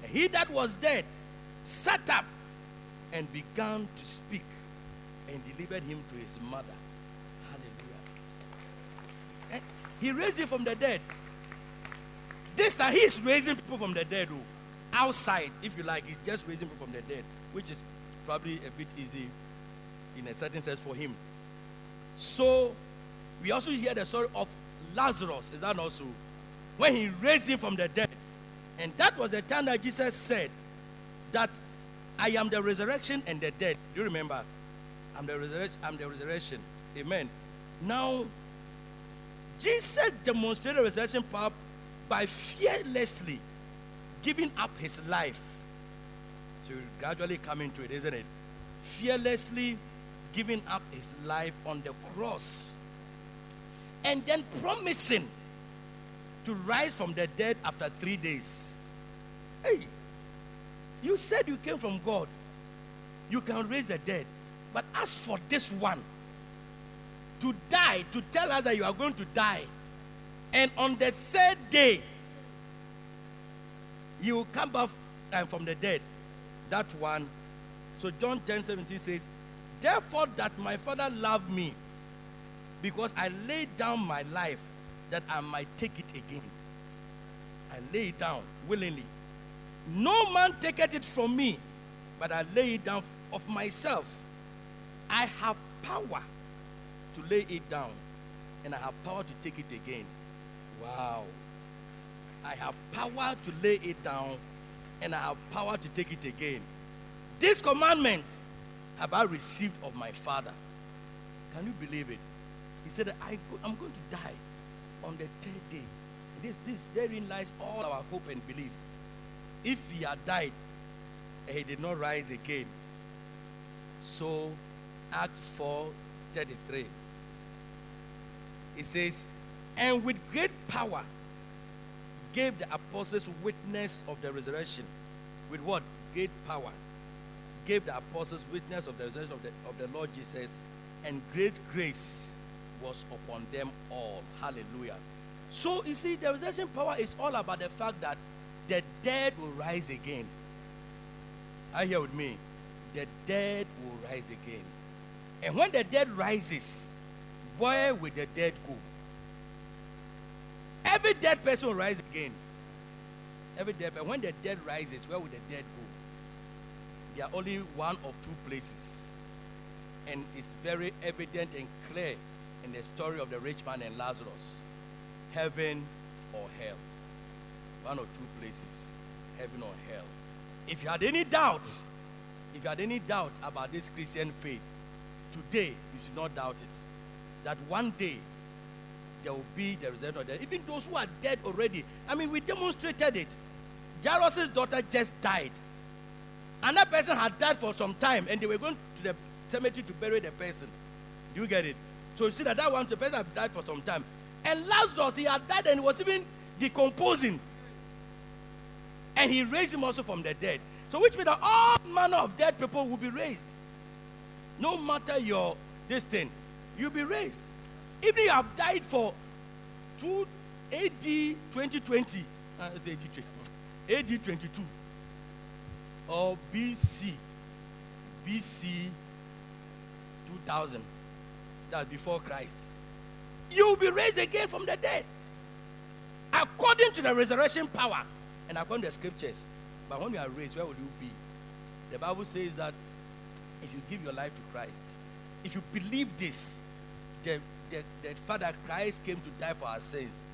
He that was dead sat up and began to speak and delivered him to his mother. Hallelujah. And he raised him from the dead. This time he is raising people from the dead. oh. Outside, if you like, he's just raising people from the dead, which is probably a bit easy in a certain sense for him. So we also hear the story of Lazarus. Is that not so? When he raised him from the dead. And that was the time that Jesus said that I am the resurrection and the dead. Do you remember? I'm the resurrection. I'm the resurrection. Amen. Now, Jesus demonstrated resurrection power by fearlessly giving up his life. So you gradually come into it, isn't it? Fearlessly giving up his life on the cross. And then promising to rise from the dead after three days. Hey, you said you came from God. You can raise the dead. But as for this one, to die, to tell us that you are going to die, and on the third day, you will come back uh, from the dead. That one. So John 10 17 says, Therefore, that my Father loved me, because I laid down my life that I might take it again. I lay it down willingly. No man taketh it from me, but I lay it down of myself. I have power to lay it down, and I have power to take it again. Wow. I have power to lay it down, and I have power to take it again. This commandment have I received of my Father. Can you believe it? He said, I I'm going to die on the third day. This, this, therein lies all our hope and belief. If he had died and he did not rise again, so Act 4 33, it says, And with great power gave the apostles witness of the resurrection. With what? Great power. Gave the apostles witness of the resurrection of the, of the Lord Jesus, and great grace was upon them all. Hallelujah. So you see, the resurrection power is all about the fact that the dead will rise again. Are you here with me? The dead will rise again. And when the dead rises, where will the dead go? Every dead person will rise again. Every dead person. When the dead rises, where will the dead go? There are only one of two places. And it's very evident and clear in the story of the rich man and Lazarus heaven or hell. One or two places, heaven or hell. If you had any doubts, if you had any doubt about this Christian faith, today you should not doubt it. That one day there will be the resurrection of dead. Even those who are dead already. I mean, we demonstrated it. Jairus' daughter just died. Another person had died for some time and they were going to the cemetery to bury the person. Do you get it? So you see that that one, the person had died for some time. And Lazarus, he had died and he was even decomposing. And he raised him also from the dead. So which means that all manner of dead people will be raised. No matter your this thing, you'll be raised. Even you have died for 2 AD 2020, uh, it's AD, 20, *tsk* AD 22, or BC, BC 2000, that's before Christ. You will be raised again from the dead. According to the resurrection power and according to the scriptures. But when you are raised, where will you be? The Bible says that if you give your life to Christ, if you believe this, the, the, the Father Christ came to die for our sins.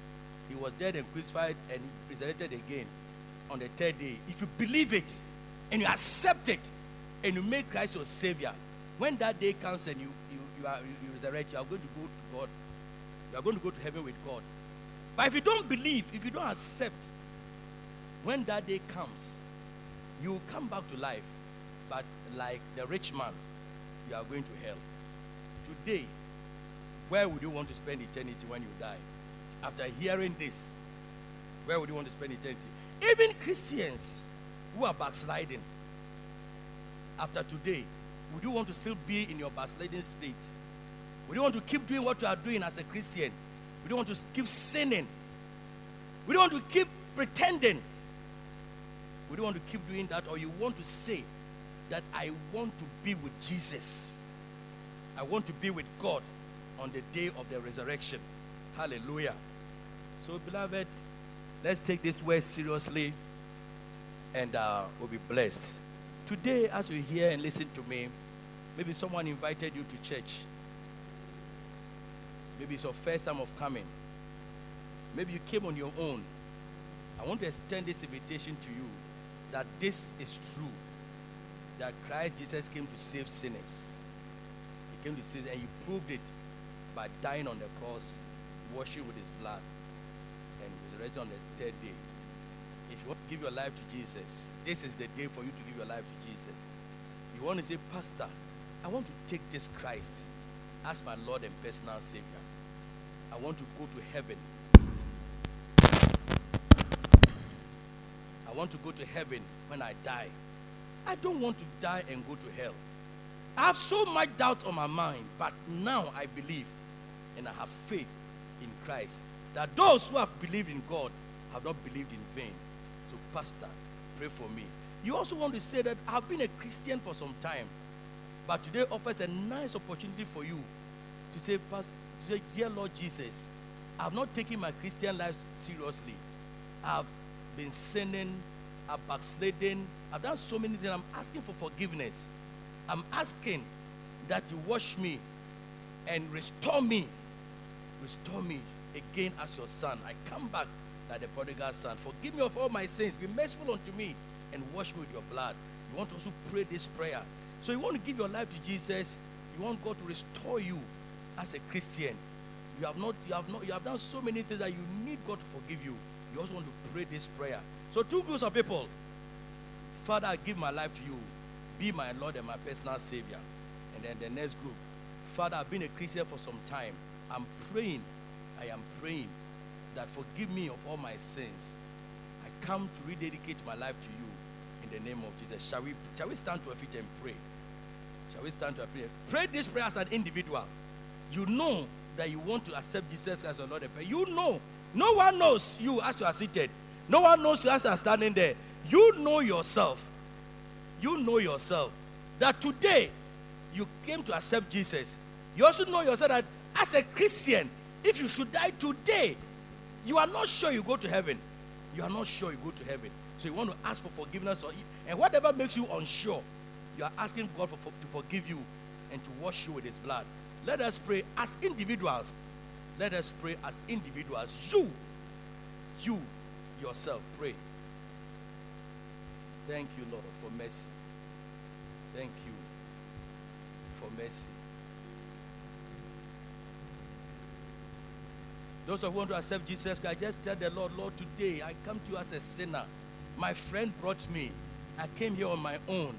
He was dead and crucified and resurrected again on the third day. If you believe it and you accept it and you make Christ your Savior, when that day comes and you, you, are, you resurrect, you are going to go to God. You are going to go to heaven with God. But if you don't believe, if you don't accept, when that day comes, you will come back to life. But like the rich man, you are going to hell. Today, where would you want to spend eternity when you die? After hearing this, where would you want to spend eternity? Even Christians who are backsliding, after today, would you want to still be in your backsliding state? Would you want to keep doing what you are doing as a Christian? Would you want to keep sinning? Would you want to keep pretending? Would you want to keep doing that? Or you want to say that I want to be with Jesus? I want to be with God on the day of the resurrection. Hallelujah. So, beloved, let's take this word seriously and uh, we'll be blessed. Today, as you hear and listen to me, maybe someone invited you to church. Maybe it's your first time of coming. Maybe you came on your own. I want to extend this invitation to you that this is true. That Christ Jesus came to save sinners. He came to save, and he proved it by dying on the cross, washing with his blood, and resurrecting on the third day. If you want to give your life to Jesus, this is the day for you to give your life to Jesus. You want to say, Pastor, I want to take this Christ as my Lord and personal Savior. I want to go to heaven. I want to go to heaven when I die. I don't want to die and go to hell. I have so much doubt on my mind, but now I believe and I have faith in Christ that those who have believed in God have not believed in vain. So, Pastor, pray for me. You also want to say that I've been a Christian for some time, but today offers a nice opportunity for you to say, Pastor, dear Lord Jesus, I've not taken my Christian life seriously. I've been sinning, I've backslidden, I've done so many things. I'm asking for forgiveness. I'm asking that you wash me and restore me. Restore me again as your son. I come back like the prodigal son. Forgive me of all my sins. Be merciful unto me and wash me with your blood. You want to also pray this prayer. So you want to give your life to Jesus. You want God to restore you as a Christian. You have not, you have not, you have done so many things that you need God to forgive you. You also want to pray this prayer. So two groups of people. Father, I give my life to you. Be my Lord and my personal Savior. And then the next group. Father, I've been a Christian for some time. I'm praying. I am praying that forgive me of all my sins. I come to rededicate my life to you in the name of Jesus. Shall we, shall we stand to our feet and pray? Shall we stand to feet? Pray this prayer as an individual. You know that you want to accept Jesus as your Lord and. You know. No one knows you as you are seated. No one knows you as you are standing there. You know yourself. You know yourself that today you came to accept Jesus. You also know yourself that as a Christian, if you should die today, you are not sure you go to heaven. You are not sure you go to heaven. So you want to ask for forgiveness, or, and whatever makes you unsure, you are asking God for, for, to forgive you and to wash you with His blood. Let us pray as individuals. Let us pray as individuals. You, you yourself, pray. Thank you, Lord, for mercy. Thank you for mercy. Those who want to accept Jesus Christ, just tell the Lord, Lord, today I come to you as a sinner. My friend brought me. I came here on my own.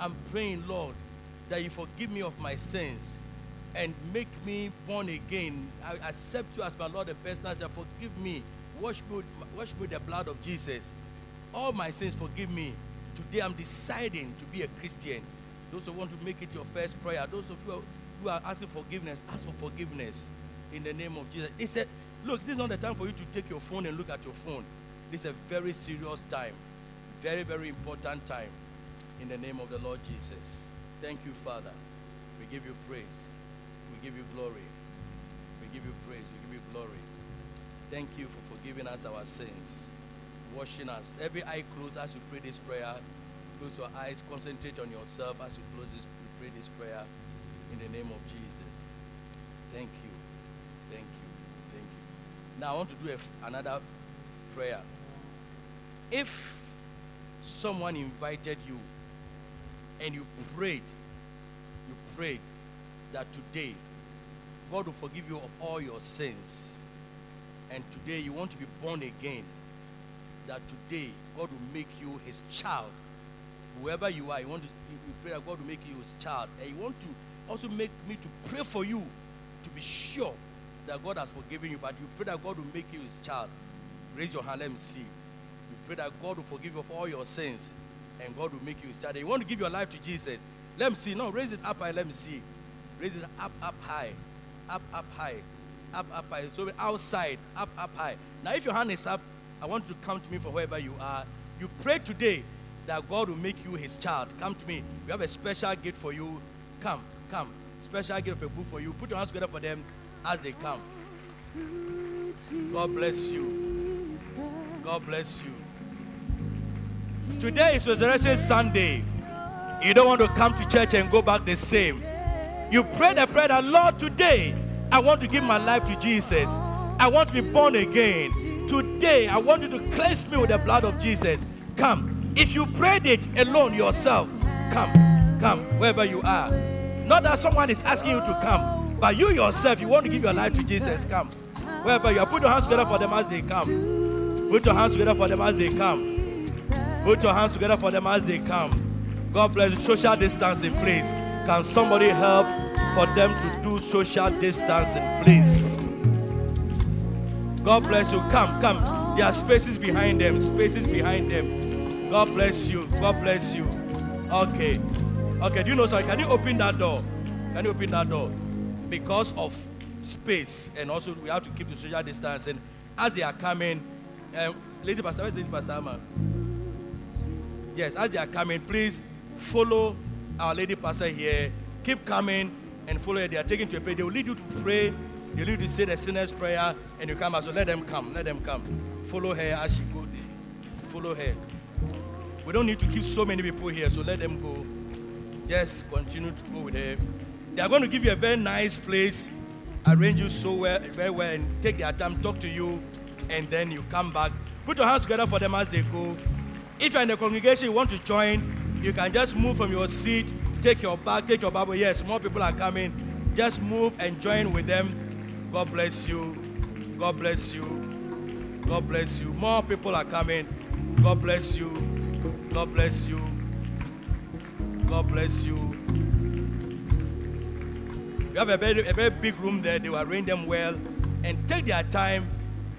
I'm praying, Lord, that you forgive me of my sins and make me born again. I accept you as my Lord and personal Savior. Forgive me. Wash me, wash me the blood of Jesus. All my sins, forgive me. Today I'm deciding to be a Christian. Those who want to make it your first prayer, those of you who are asking forgiveness, ask for forgiveness in the name of Jesus. He said, Look, this is not the time for you to take your phone and look at your phone. This is a very serious time, very, very important time in the name of the Lord Jesus. Thank you, Father. We give you praise. We give you glory. We give you praise. We give you glory. Thank you for forgiving us our sins, washing us. Every eye closed as you pray this prayer. Close your eyes, concentrate on yourself as you close this, pray this prayer in the name of Jesus. Thank you. Thank you. Thank you. Now I want to do a, another prayer. If someone invited you and you prayed, you prayed that today God will forgive you of all your sins, and today you want to be born again, that today God will make you His child. Whoever you are, you want to you pray that God will make you His child, and you want to also make me to pray for you to be sure that God has forgiven you, but you pray that God will make you His child. Raise your hand, let me see. You pray that God will forgive you of all your sins, and God will make you His child. You want to give your life to Jesus. Let me see. No, raise it up high. Let me see. Raise it up, up high, up, up high, up, up high. So outside, up, up high. Now, if your hand is up, I want you to come to me for wherever you are. You pray today that God will make you His child. Come to me. We have a special gift for you. Come, come. Special gift of a book for you. Put your hands together for them as they come. God bless you. God bless you. Today is Resurrection Sunday. You don't want to come to church and go back the same. You pray the prayer that, Lord, today I want to give my life to Jesus. I want to be born again. Today I want you to cleanse me with the blood of Jesus. Come. If you prayed it alone yourself, come. Come, wherever you are. Not that someone is asking you to come, but you yourself, you want to give your life to Jesus. Come. Wherever you are, put your hands together for them as they come. Put your hands together for them as they come. Put your hands together for them as they come. God bless you. Social distancing, please. Can somebody help for them to do social distancing, please? God bless you. Come, come. There are spaces behind them. Spaces behind them. God bless you. God bless you. Okay. Okay. Do you know something? Can you open that door? Can you open that door? Because of space and also we have to keep the social distancing. As they are coming, um, Lady Pastor, where's Lady Pastor Amma? Yes, as they are coming, please follow our lady pastor here. Keep coming and follow her. They are taking to a prayer. They will lead you to pray. They will lead you to say the sinner's prayer, and you come as well. Let them come. Let them come. Follow her as she go there. Follow her. We don't need to keep so many people here, so let them go. Just continue to go with her. They are going to give you a very nice place, arrange you so well, very well, and take their time, talk to you, and then you come back. Put your hands together for them as they go. If you're in the congregation, you want to join, you can just move from your seat, take your bag, take your Bible. Yes, more people are coming. Just move and join with them. God bless you. God bless you. God bless you. More people are coming. God bless you. God bless you. God bless you. We have a very, a very big room there. They will arrange them well and take their time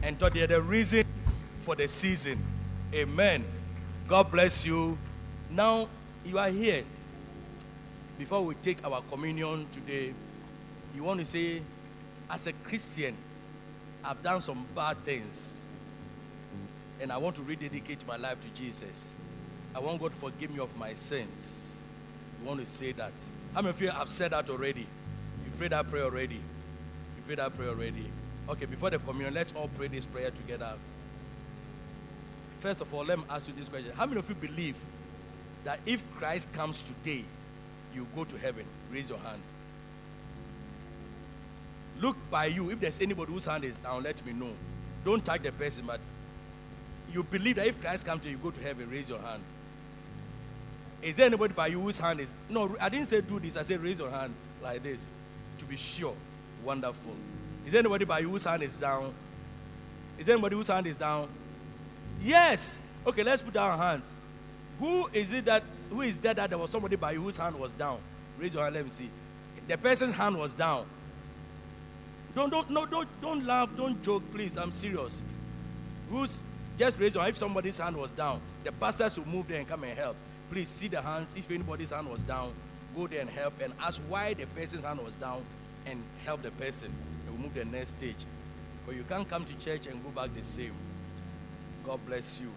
and thought they're the reason for the season. Amen. God bless you. Now you are here. Before we take our communion today, you want to say, as a Christian, I've done some bad things. And I want to rededicate my life to Jesus. I want God to forgive me of my sins. You want to say that. How many of you have said that already? You prayed that prayer already. You prayed that prayer already. Okay, before the communion, let's all pray this prayer together. First of all, let me ask you this question. How many of you believe that if Christ comes today, you go to heaven? Raise your hand. Look by you. If there's anybody whose hand is down, let me know. Don't tag the person, but you believe that if Christ comes to you, you go to heaven. Raise your hand. Is there anybody by you whose hand is no? I didn't say do this. I said raise your hand like this to be sure. Wonderful. Is there anybody by you whose hand is down? Is there anybody whose hand is down? Yes. Okay, let's put our hands. Who is it that who is there that there was somebody by whose hand was down? Raise your hand, let me see. The person's hand was down. Don't don't no don't don't laugh, don't joke, please. I'm serious. Who's just raise your hand if somebody's hand was down. The pastors will move there and come and help. Please see the hands. If anybody's hand was down, go there and help and ask why the person's hand was down and help the person. And we'll move the next stage. But you can't come to church and go back the same. God bless you.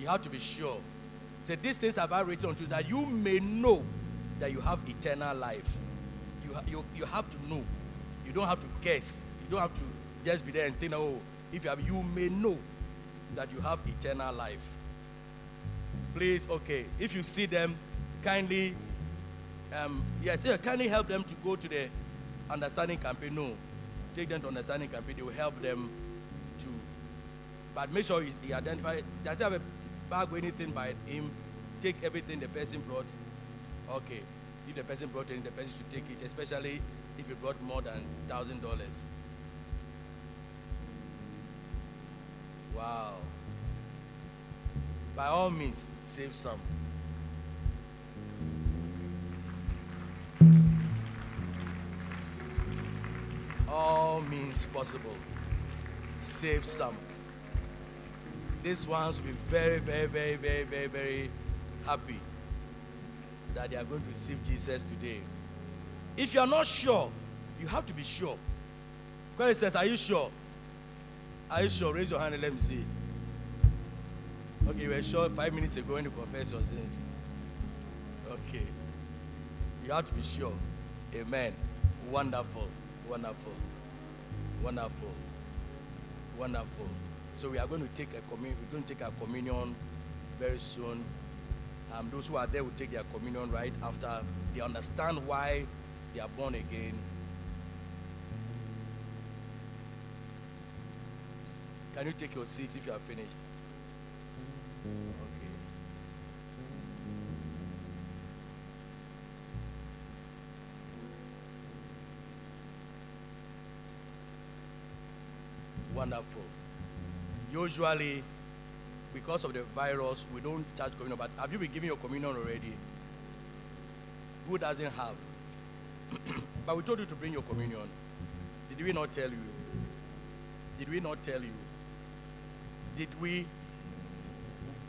You have to be sure. Say, these things have I written unto you that you may know that you have eternal life. You, you, you have to know. You don't have to guess. You don't have to just be there and think, oh, if you have, you may know that you have eternal life. Please, okay, if you see them, kindly, um, yes, yeah, kindly help them to go to the understanding campaign. No, take them to understanding campaign. They will help them to, but make sure you, you identify. Does he have a bag or anything by him? Take everything the person brought. Okay, if the person brought it, the person should take it, especially if you brought more than thousand dollars. Wow. By all means, save some. Means possible. Save some. These ones will be very, very, very, very, very, very happy that they are going to receive Jesus today. If you are not sure, you have to be sure. Question says, Are you sure? Are you sure? Raise your hand and let me see. Okay, you were sure five minutes ago when you confess your sins. Okay. You have to be sure. Amen. Wonderful. Wonderful. Wonderful. Wonderful. So we are going to take a communion. We're going to take our communion very soon. Um, those who are there will take their communion right after they understand why they are born again. Can you take your seat if you are finished? Okay. Wonderful. Usually, because of the virus, we don't touch communion. But have you been giving your communion already? Who doesn't have? *clears throat* but we told you to bring your communion. Did we not tell you? Did we not tell you? Did we?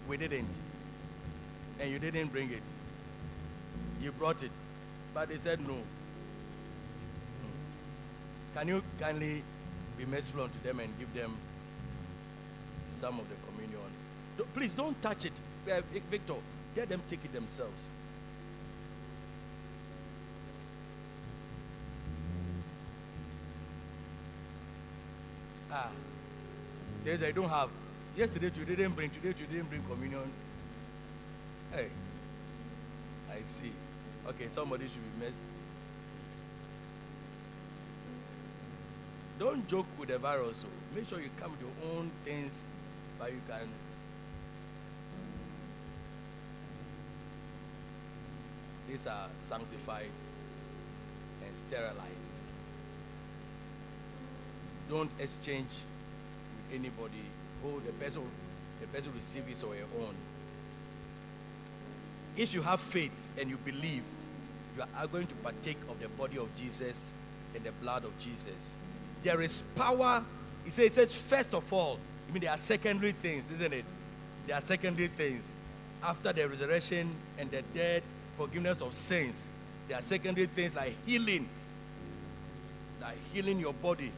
We didn't. And you didn't bring it. You brought it. But they said no. Hmm. Can you kindly be merciful unto them and give them some of the communion? Don't- Please don't touch it. Uh, Victor, let them take it themselves. Ah. Says I don't have. Yesterday you didn't bring, today you didn't bring communion. Hey. I see. Okay, somebody should be messed. Don't joke with the virus. So make sure you come with your own things, but you can. These are sanctified and sterilized. Don't exchange with anybody. Oh, the person, the person receive his or her own. If you have faith and you believe, you are going to partake of the body of Jesus and the blood of Jesus. There is power. He says, he says first of all, I mean, there are secondary things, isn't it? There are secondary things. After the resurrection and the dead, forgiveness of sins, there are secondary things like healing, like healing your body,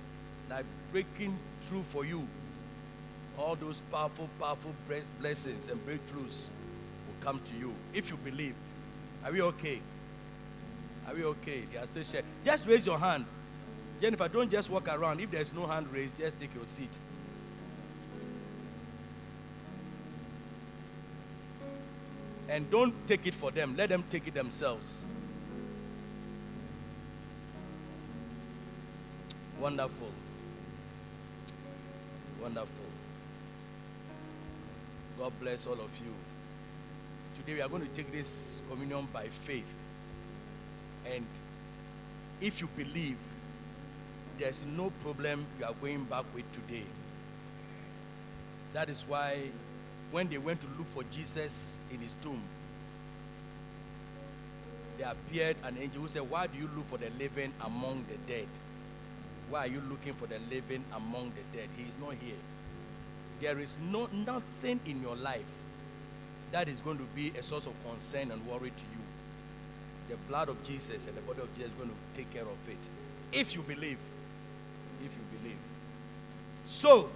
like breaking through for you. All those powerful, powerful blessings and breakthroughs will come to you if you believe. Are we okay? Are we okay? They are still sharing. Just raise your hand. Jennifer, don't just walk around. If there's no hand raised, just take your seat. And don't take it for them. Let them take it themselves. Wonderful. Wonderful. God bless all of you. Today we are going to take this communion by faith. And if you believe, there's no problem you are going back with today. That is why when they went to look for Jesus in his tomb, there appeared an angel who said, Why do you look for the living among the dead? Why are you looking for the living among the dead? He is not here. There is no nothing in your life that is going to be a source of concern and worry to you. The blood of Jesus and the body of Jesus is going to take care of it. If you believe. If you believe. So,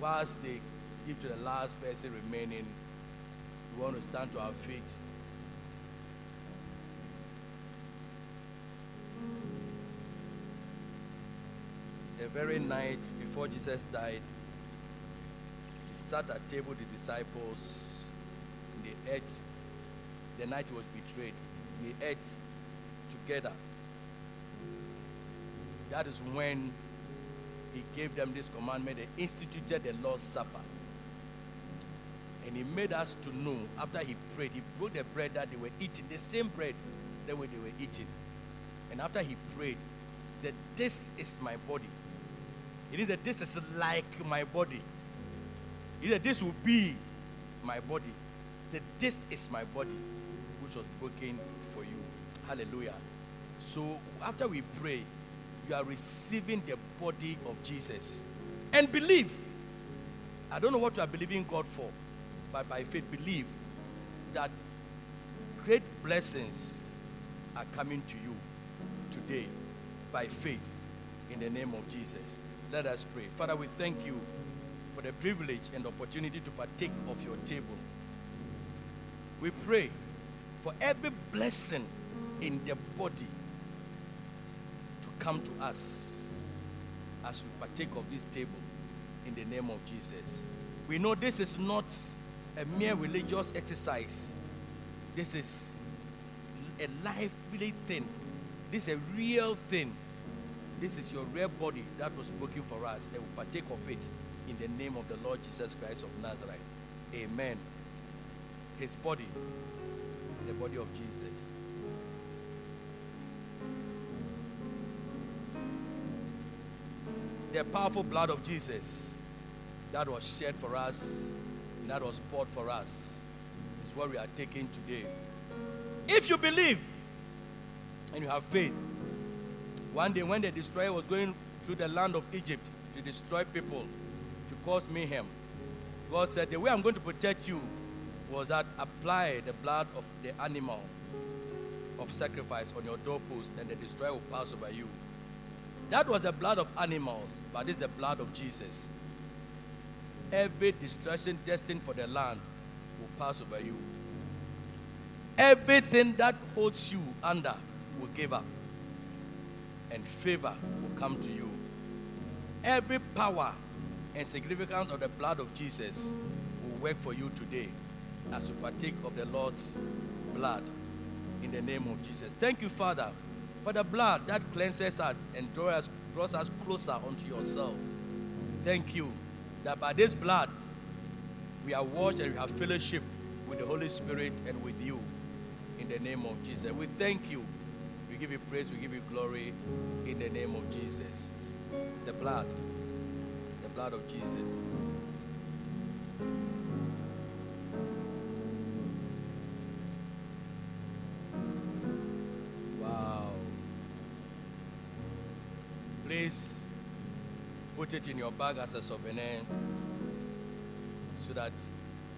whilst they give to the last person remaining, we want to stand to our feet. The very night before Jesus died, he sat at table with the disciples. They ate. The night he was betrayed, they ate together. That is when he gave them this commandment. They instituted the Lord's Supper. And he made us to know after he prayed, he broke the bread that they were eating, the same bread the way they were eating. And after he prayed, he said, This is my body. He said, This is like my body. He said, This will be my body. He said, This is my body, which was broken for you. Hallelujah. So after we pray, you are receiving the body of Jesus. And believe. I don't know what you are believing God for, but by faith, believe that great blessings are coming to you today by faith in the name of Jesus. Let us pray. Father, we thank you for the privilege and opportunity to partake of your table. We pray for every blessing in the body come to us as we partake of this table in the name of Jesus. We know this is not a mere religious exercise, this is a life really thing. This is a real thing. This is your real body that was broken for us, and we partake of it in the name of the Lord Jesus Christ of Nazareth. Amen. His body, the body of Jesus. The powerful blood of Jesus that was shed for us, that was poured for us, is what we are taking today. If you believe and you have faith, one day when the destroyer was going through the land of Egypt to destroy people, to cause mayhem, God said, The way I'm going to protect you was that apply the blood of the animal of sacrifice on your doorpost, and the destroyer will pass over you. That was the blood of animals, but this is the blood of Jesus. Every destruction destined for the land will pass over you. Everything that holds you under will give up, and favor will come to you. Every power and significance of the blood of Jesus will work for you today as you partake of the Lord's blood in the name of Jesus. Thank you, Father, for the blood that cleanses us and draws us, draws us closer unto yourself. Thank you that by this blood we are washed and we have fellowship with the Holy Spirit and with you in the name of Jesus. We thank you. We give you praise, we give you glory in the name of Jesus. The blood, the blood of Jesus. Put it in your bag as a souvenir so that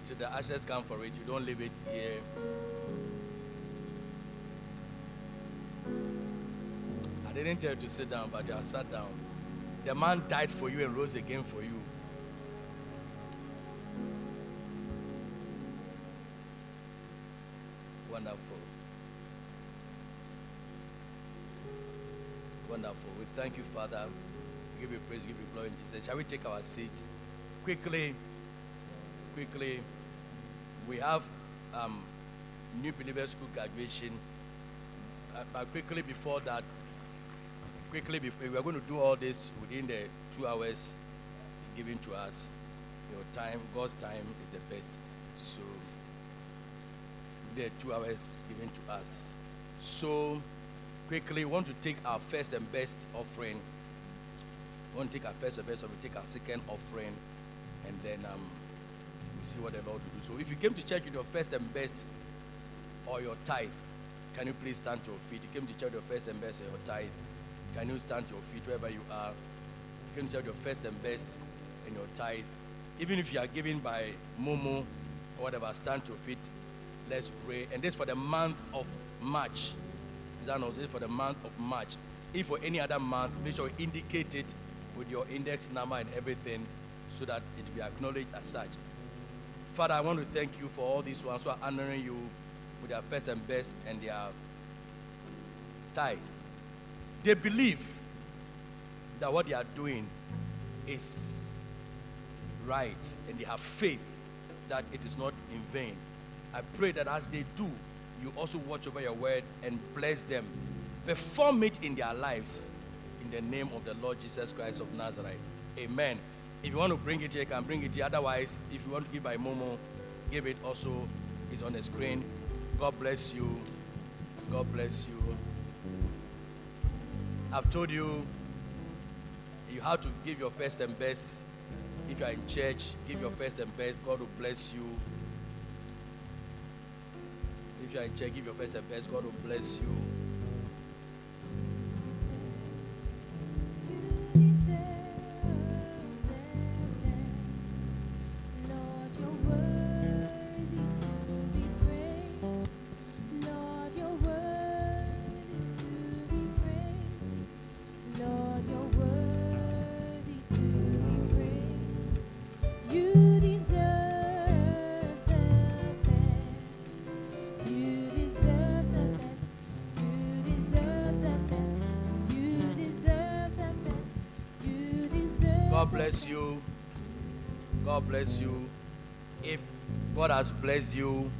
so the ashes come for it. You don't leave it here. I didn't tell you to sit down, but you have sat down. The man died for you and rose again for you. Wonderful. Wonderful. We thank you, Father. Give you praise, give you glory in Jesus. Shall we take our seats? Quickly, quickly. We have um, New Believer School graduation. Uh, but quickly before that, quickly before we are going to do all this within the two hours given to us. Your time, God's time is the best. So the two hours given to us. So quickly, want to take our first and best offering. We want to take our first and best offering, take our second offering, and then um, we see what the Lord will do. So if you came to church with your first and best or your tithe, can you please stand to your feet? You came to church with your first and best or your tithe. Can you stand to your feet wherever you are? You came to church with your first and best and your tithe. Even if you are given by Momo or whatever, stand to your feet. Let's pray. And this for the month of March. Is that not this for the month of March? If for any other month, make sure you indicate it with your index number and everything so that it be acknowledged as such. Father, I want to thank you for all these ones who are honoring you with their first and best and their tithe. They believe that what they are doing is right and they have faith that it is not in vain. I pray that as they do, you also watch over your word and bless them. Perform it in their lives in the name of the Lord Jesus Christ of Nazareth. Amen. If you want to bring it here, you can bring it here. Otherwise, if you want to give by Momo, give it also. It's on the screen. God bless you. God bless you. I've told you you have to give your first and best. If you are in church, give your first and best. God will bless you. If you are in church, give your first and best. God will bless you. You bless you. God bless you. If God has blessed you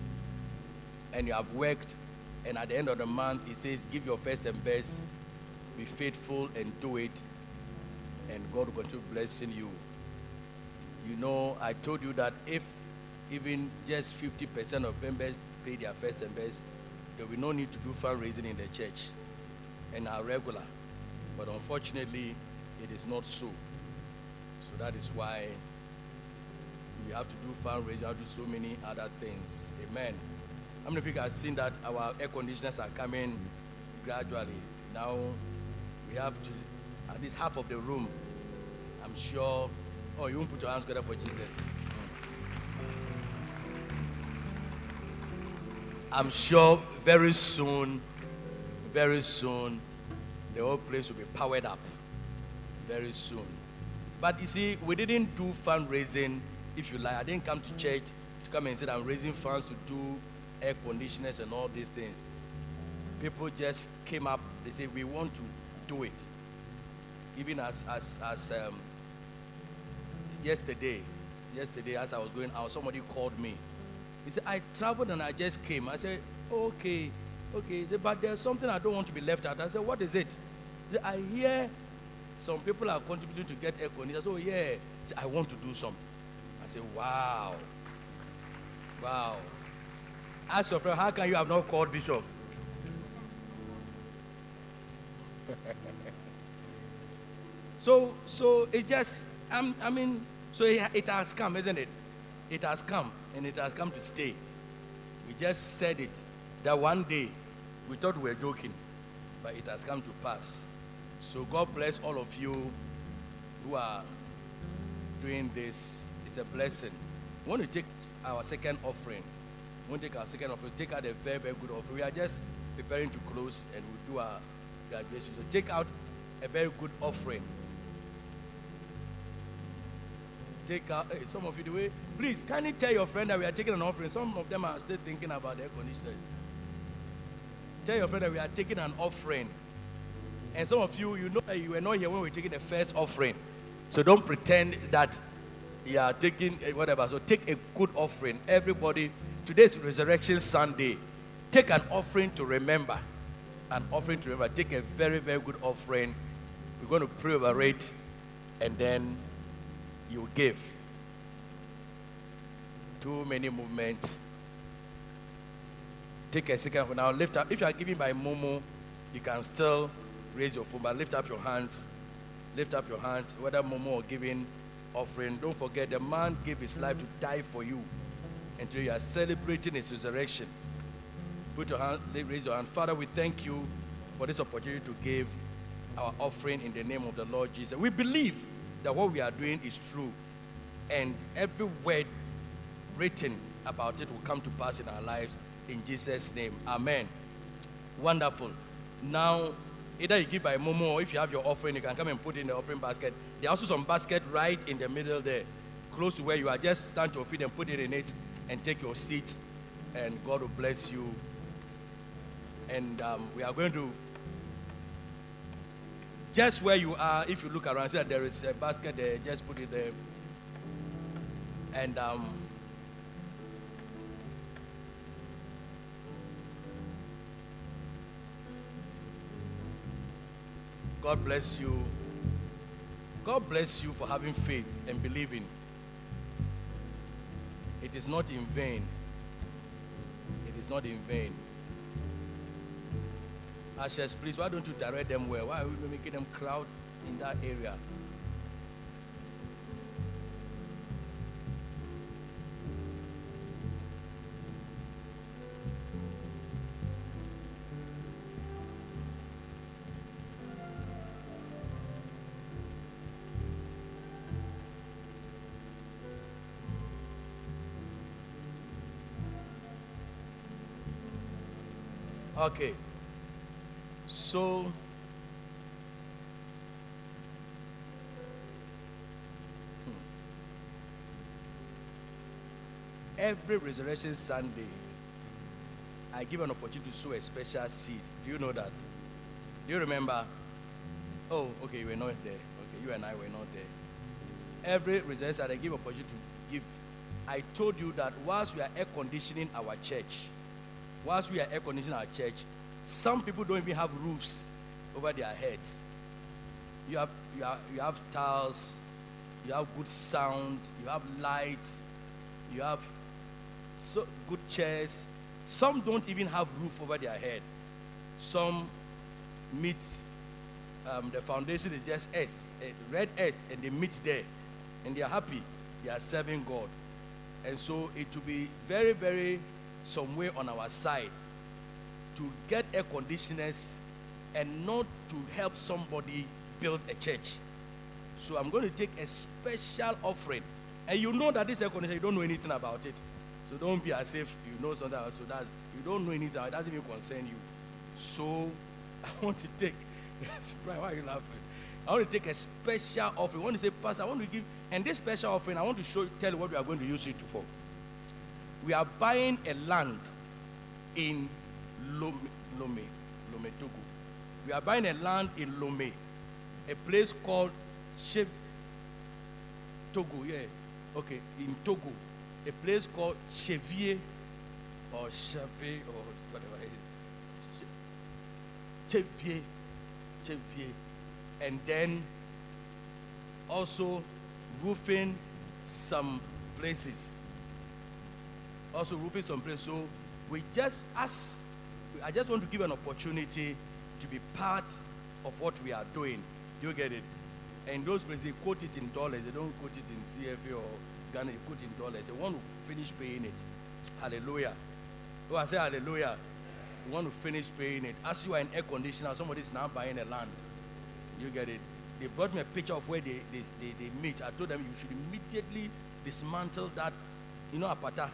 and you have worked, and at the end of the month, He says, Give your first and best, be faithful and do it, and God will continue blessing you. You know, I told you that if even just 50% of members pay their first and best, there will be no need to do fundraising in the church and are regular. But unfortunately, it is not so. So that is why we have to do fundraising, we have to do so many other things. Amen. How many of you have seen that our air conditioners are coming gradually? Now we have to, at least half of the room, I'm sure. Oh, you won't put your hands together for Jesus. Mm. I'm sure very soon, very soon, the whole place will be powered up. Very soon. But you see, we didn't do fundraising, if you like. I didn't come to church to come and say I'm raising funds to do air conditioners and all these things. People just came up, they said, We want to do it. Even as as as um, yesterday, yesterday as I was going out, somebody called me. He said, I traveled and I just came. I said, okay, okay. He said, but there's something I don't want to be left out. I said, what is it? He said, I hear some people are contributing to get air said, oh, yeah. I want to do some. I say, wow. Wow. Ask your friend, how can you have not called Bishop? *laughs* so, so it just, um, I mean, so it, it has come, isn't it? It has come, and it has come to stay. We just said it that one day we thought we were joking, but it has come to pass. So God bless all of you who are doing this. It's a blessing. We want to take our second offering. We want to take our second offering. Take out a very, very good offering. We are just preparing to close and we'll do our graduation. So take out a very good offering. Take out hey, some of you the way. Please, can you tell your friend that we are taking an offering? Some of them are still thinking about their conditions. Tell your friend that we are taking an offering. And some of you, you know that you were not here when we were taking the first offering. So don't pretend that you are taking eh, whatever. So take a good offering. Everybody, today's Resurrection Sunday. Take an offering to remember. An offering to remember. Take a very, very good offering. We're going to pray over it and then you give. Too many movements. Take a second for now. Lift up. If you are giving by Momo, you can still raise your phone, but lift up your hands. Lift up your hands, whether Momo or giving offering. Don't forget, the man gave his life to die for you. until you are celebrating his resurrection. Put your hand, raise your hand. Father, we thank you for this opportunity to give our offering in the name of the Lord Jesus. We believe that what we are doing is true, and every word written about it will come to pass in our lives in Jesus' name. Amen. Wonderful. Now, either you give by Momo or if you have your offering, you can come and put in the offering basket. There are also some basket right in the middle there, close to where you are. Just stand to your feet and put it in it and take your seat, and God will bless you. And um, we are going to just where you are, if you look around, see that there is a basket there, just put it there. And um, God bless you. God bless you for having faith and believing. It is not in vain. It is not in vain. Ashes, please, why don't you direct them well? Why are we making them crowd in that area? Okay. So, hmm. every resurrection Sunday, I give an opportunity to sow a special seed. Do you know that? Do you remember? Oh, okay, you were not there. Okay, you and I were not there. Every resurrection Sunday, I give opportunity to give. I told you that whilst we are air conditioning our church, whilst we are air conditioning our church, some people don't even have roofs over their heads. You have, you have, you have tiles, you have good sound, you have lights, you have so good chairs. Some don't even have roof over their head. Some meet um, the foundation is just earth, eh, red earth, and they meet there, and they are happy. They are serving God, and so it will be very, very somewhere on our side to get air conditioners and not to help somebody build a church. So I'm going to take a special offering. And you know that this air conditioner, you don't know anything about it. So don't be as if you know something else. So that you don't know anything, it doesn't even concern you. So *laughs* I want to take, *laughs* why are you laughing? I want to take a special offering. I want to say, Pastor, I want to give, and this special offering, I want to show, tell you what we are going to use it for. We are buying a land in Lome, Lome, Lome, Togo. We are buying a land in Lome, a place called Chev, Togo, yeah. Okay, in Togo, a place called Chevier or Chevier or whatever it is. Chevier, Chevier. And then also roofing some places. Also roofing some places. So we just ask I just want to give an opportunity to be part of what we are doing. You get it? And those places, they quote it in dollars. They don't quote it in CFA or Ghana. They quote it in dollars. They want to finish paying it. Hallelujah. Oh, I say hallelujah. We want to finish paying it. As you are in air conditioner, somebody is now buying a land. You get it? They brought me a picture of where they, they, they, they meet. I told them you should immediately dismantle that, you know, apata.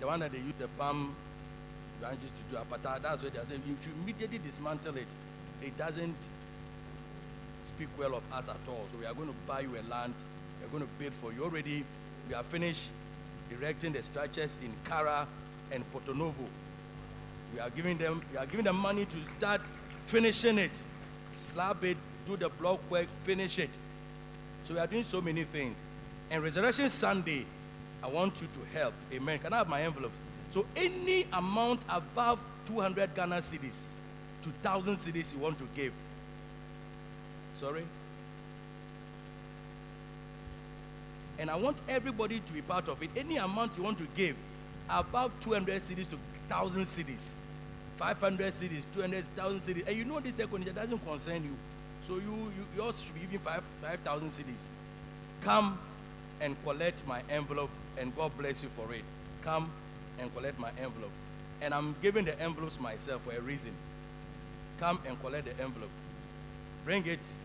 The one that they use the palm branches to do apata. That's what they are saying. You should immediately dismantle it. It doesn't speak well of us at all. So we are going to buy you a land. We are going to build for you. Already, we are finished erecting the structures in Kara and Porto Novo. We are giving them, we are giving them money to start finishing it, slab it, do the block work, finish it. So we are doing so many things. And Resurrection Sunday, I want you to help. Amen. Can I have my envelope? So any amount above 200 Ghana cedis to 1,000 cedis you want to give. Sorry? And I want everybody to be part of it. Any amount you want to give, above 200 cedis to 1,000 cedis, 500 cedis, 200,000 cedis, and you know this air conditioner doesn't concern you. So you, you yours should be 5 5,000 cedis. Come and collect my envelope, and God bless you for it. Come and collect my envelope. And I'm giving the envelopes myself for a reason. Come and collect the envelope. Bring it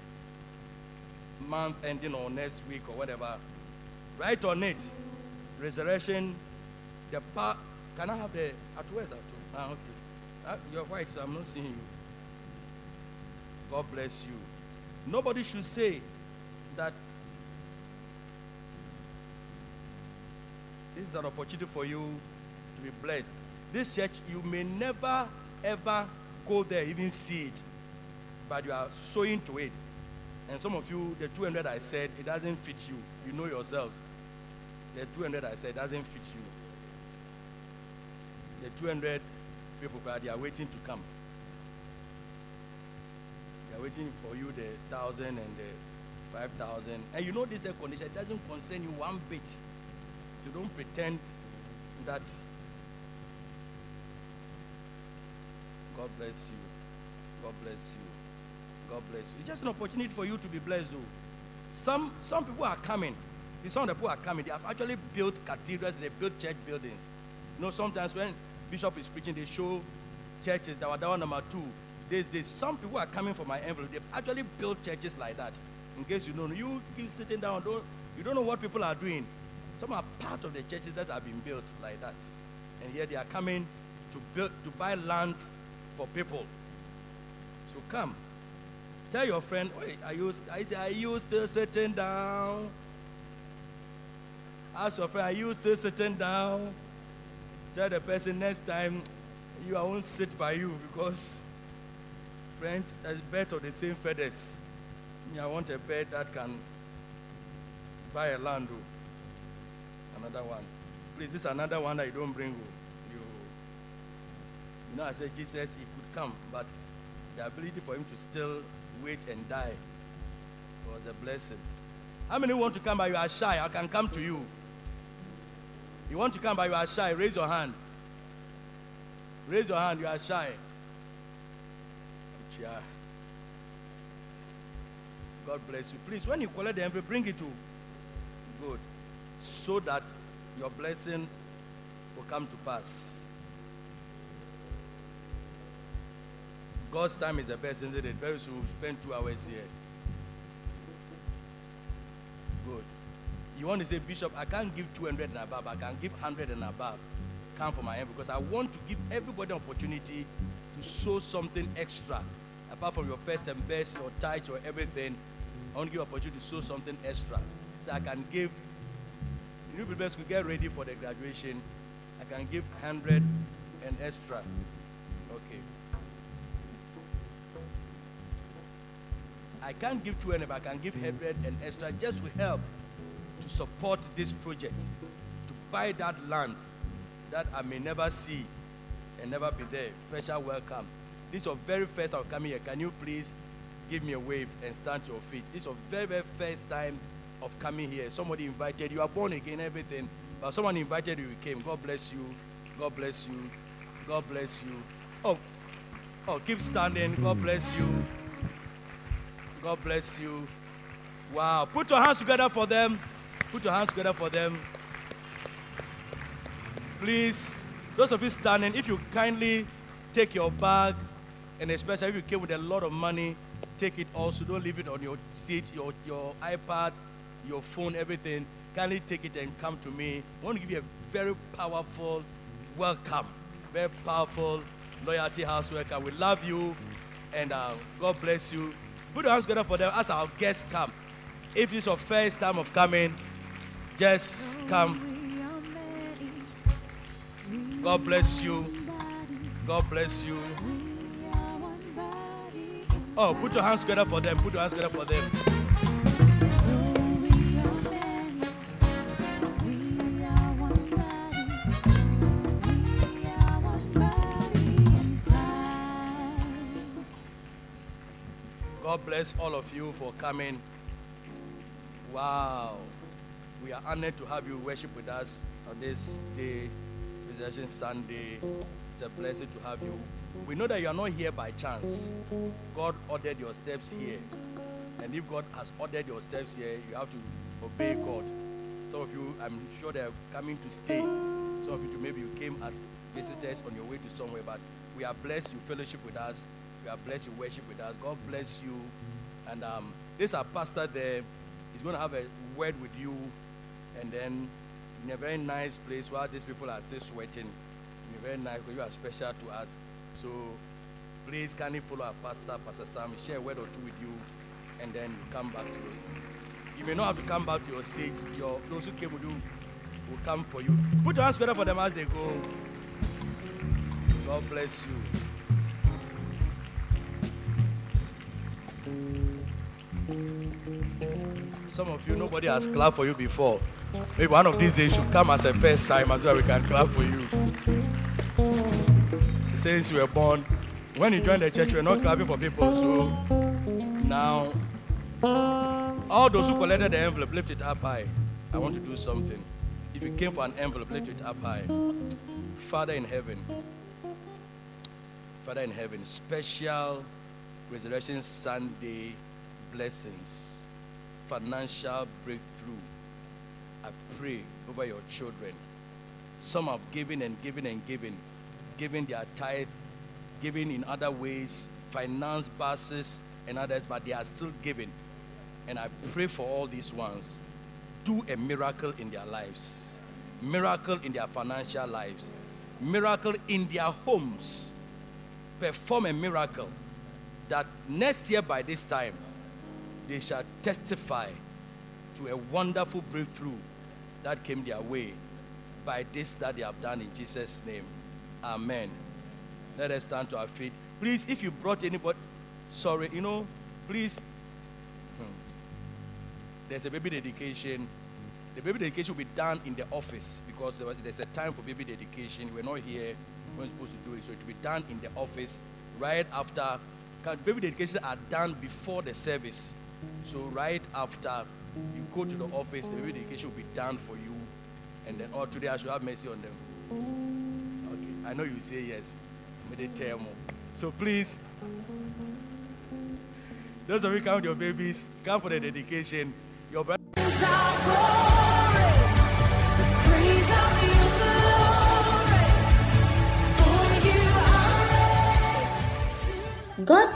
month ending or next week or whatever. Write on it. Resurrection. The part. Can I have the at where's at? Ah, okay. Ah, you're white, so I'm not seeing you. God bless you. Nobody should say that this is an opportunity for you to be blessed. This church, you may never ever go there, even see it, but you are sowing to it. And some of you, the 200 I said, it doesn't fit you. You know yourselves. The 200 I said doesn't fit you. The 200 people, they are waiting to come. They are waiting for you the thousand and the five thousand. And you know this air condition it doesn't concern you one bit. You don't pretend that God bless you. God bless you. God bless you. It's just an opportunity for you to be blessed, though. Some some people are coming. Some of the people are coming. They have actually built cathedrals. They built church buildings. You know, sometimes when Bishop is preaching, they show churches that were down number two. There's, there's some people are coming for my envelope. They've actually built churches like that. In case you don't know, you keep sitting down. Don't you don't know what people are doing. Some are part of the churches that have been built like that, and here they are coming to build to buy land for people. So come. Tell your friend, wait, are you, I say, are you still sitting down? Ask your friend, are you still sitting down? Tell the person next time, you I won't sit by you because friends, as birds of the same feathers. I want a bed that can buy a land. Oh. Another one. Please, this is another one that you don't bring. oh. You you know, I said Jesus, he could come, but the ability for him to still wait and die was a blessing. How many want to come, but you are shy? I can come to you. You want to come, but you are shy? Raise your hand. Raise your hand. You are shy. Yeah. God bless you. Please, when you collect the envelope, bring it to. Good. So that your blessing will come to pass. God's time is the best, isn't it? Very soon we'll spend two hours here. Good. You want to say, Bishop, I can't give 200 and above, I can give 100 and above. Come for my envelope because I want to give everybody an opportunity to sow something extra. Apart from your first and best, your tithe, your everything, I want to give opportunity to sow something extra. So I can give, new people could get ready for the graduation. I can give 100 and extra. Okay. I can't give 200, but I can give 100 and extra just to help to support this project, to buy that land that I may never see and never be there. Special welcome. This is your very first time coming here. Can you please give me a wave and stand to your feet? This is your very, very first time of coming here. Somebody invited you. Are born again, everything. But someone invited you, you came. God bless you. God bless you. God bless you. Oh, oh, keep standing. God bless you. God bless you. Wow. Put your hands together for them. Put your hands together for them. Please, those of you standing, if you kindly take your bag, and especially if you came with a lot of money, take it also. Don't leave it on your seat, your, your iPad, your phone, everything. Kindly take it and come to me. I want to give you a very powerful welcome. Very powerful loyalty house welcome. We love you and uh, God bless you. Put your hands together for them as our guests come. If it's your first time of coming, just come. God bless you. God bless you. Oh, put your hands together for them. Put your hands together for them. God bless all of you for coming. Wow. We are honored to have you worship with us on this day, Resurrection Sunday. It's a blessing to have you. We know that you are not here by chance. God ordered your steps here. And if God has ordered your steps here, you have to obey God. Some of you, I'm sure they're coming to stay. Some of you, too, maybe you came as visitors on your way to somewhere, but we are blessed you fellowship with us. We are blessed you worship with us. God bless you. And um, this our pastor there. He's going to have a word with you, and then in a very nice place while these people are still sweating. In a very nice, because you are special to us. So please kindly follow our pastor, Pastor Sam. Share a word or two with you, and then you come back to it. You may not have to come back to your seat. Your those who came with you will come for you. Put your hands together for them as they go. God bless you. Some of you, nobody has clapped for you before. Maybe one of these days should come as a first time as well. We can clap for you. Since you were born, when you joined the church, you were not clapping for people. So now, all those who collected the envelope, lift it up high. I want to do something. If you came for an envelope, lift it up high. Father in heaven, Father in heaven, special Resurrection Sunday blessings, financial breakthrough. I pray over your children. Some have given and given and given, given their tithe, given in other ways, finance buses and others, but they are still giving. And I pray for all these ones. Do a miracle in their lives, miracle in their financial lives, miracle in their homes. Perform a miracle that next year by this time they shall testify to a wonderful breakthrough that came their way by this that they have done in Jesus' name. Amen. Let us stand to our feet. Please, if you brought anybody, sorry, you know, please. hmm, There's a baby dedication. The baby dedication will be done in the office because there's a time for baby dedication. We're not here. We're not supposed to do it. So it will be done in the office right after. Baby dedications are done before the service. So right after you go to the office, the baby dedication will be done for you. And then, oh, today I should have mercy on them. Okay, I know you say yes. May they tell more. So please, those of you come with your babies, come for the dedication.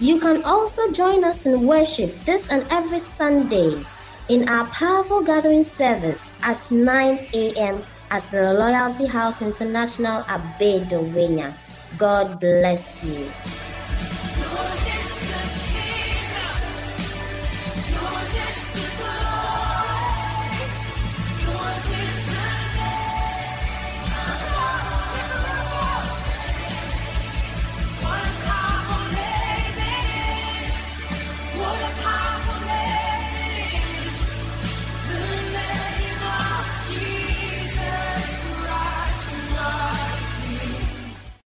You can also join us in worship this and every Sunday in our powerful gathering service at 9 a.m. at the Loyalty House International Abbey Dawhenya. God bless you.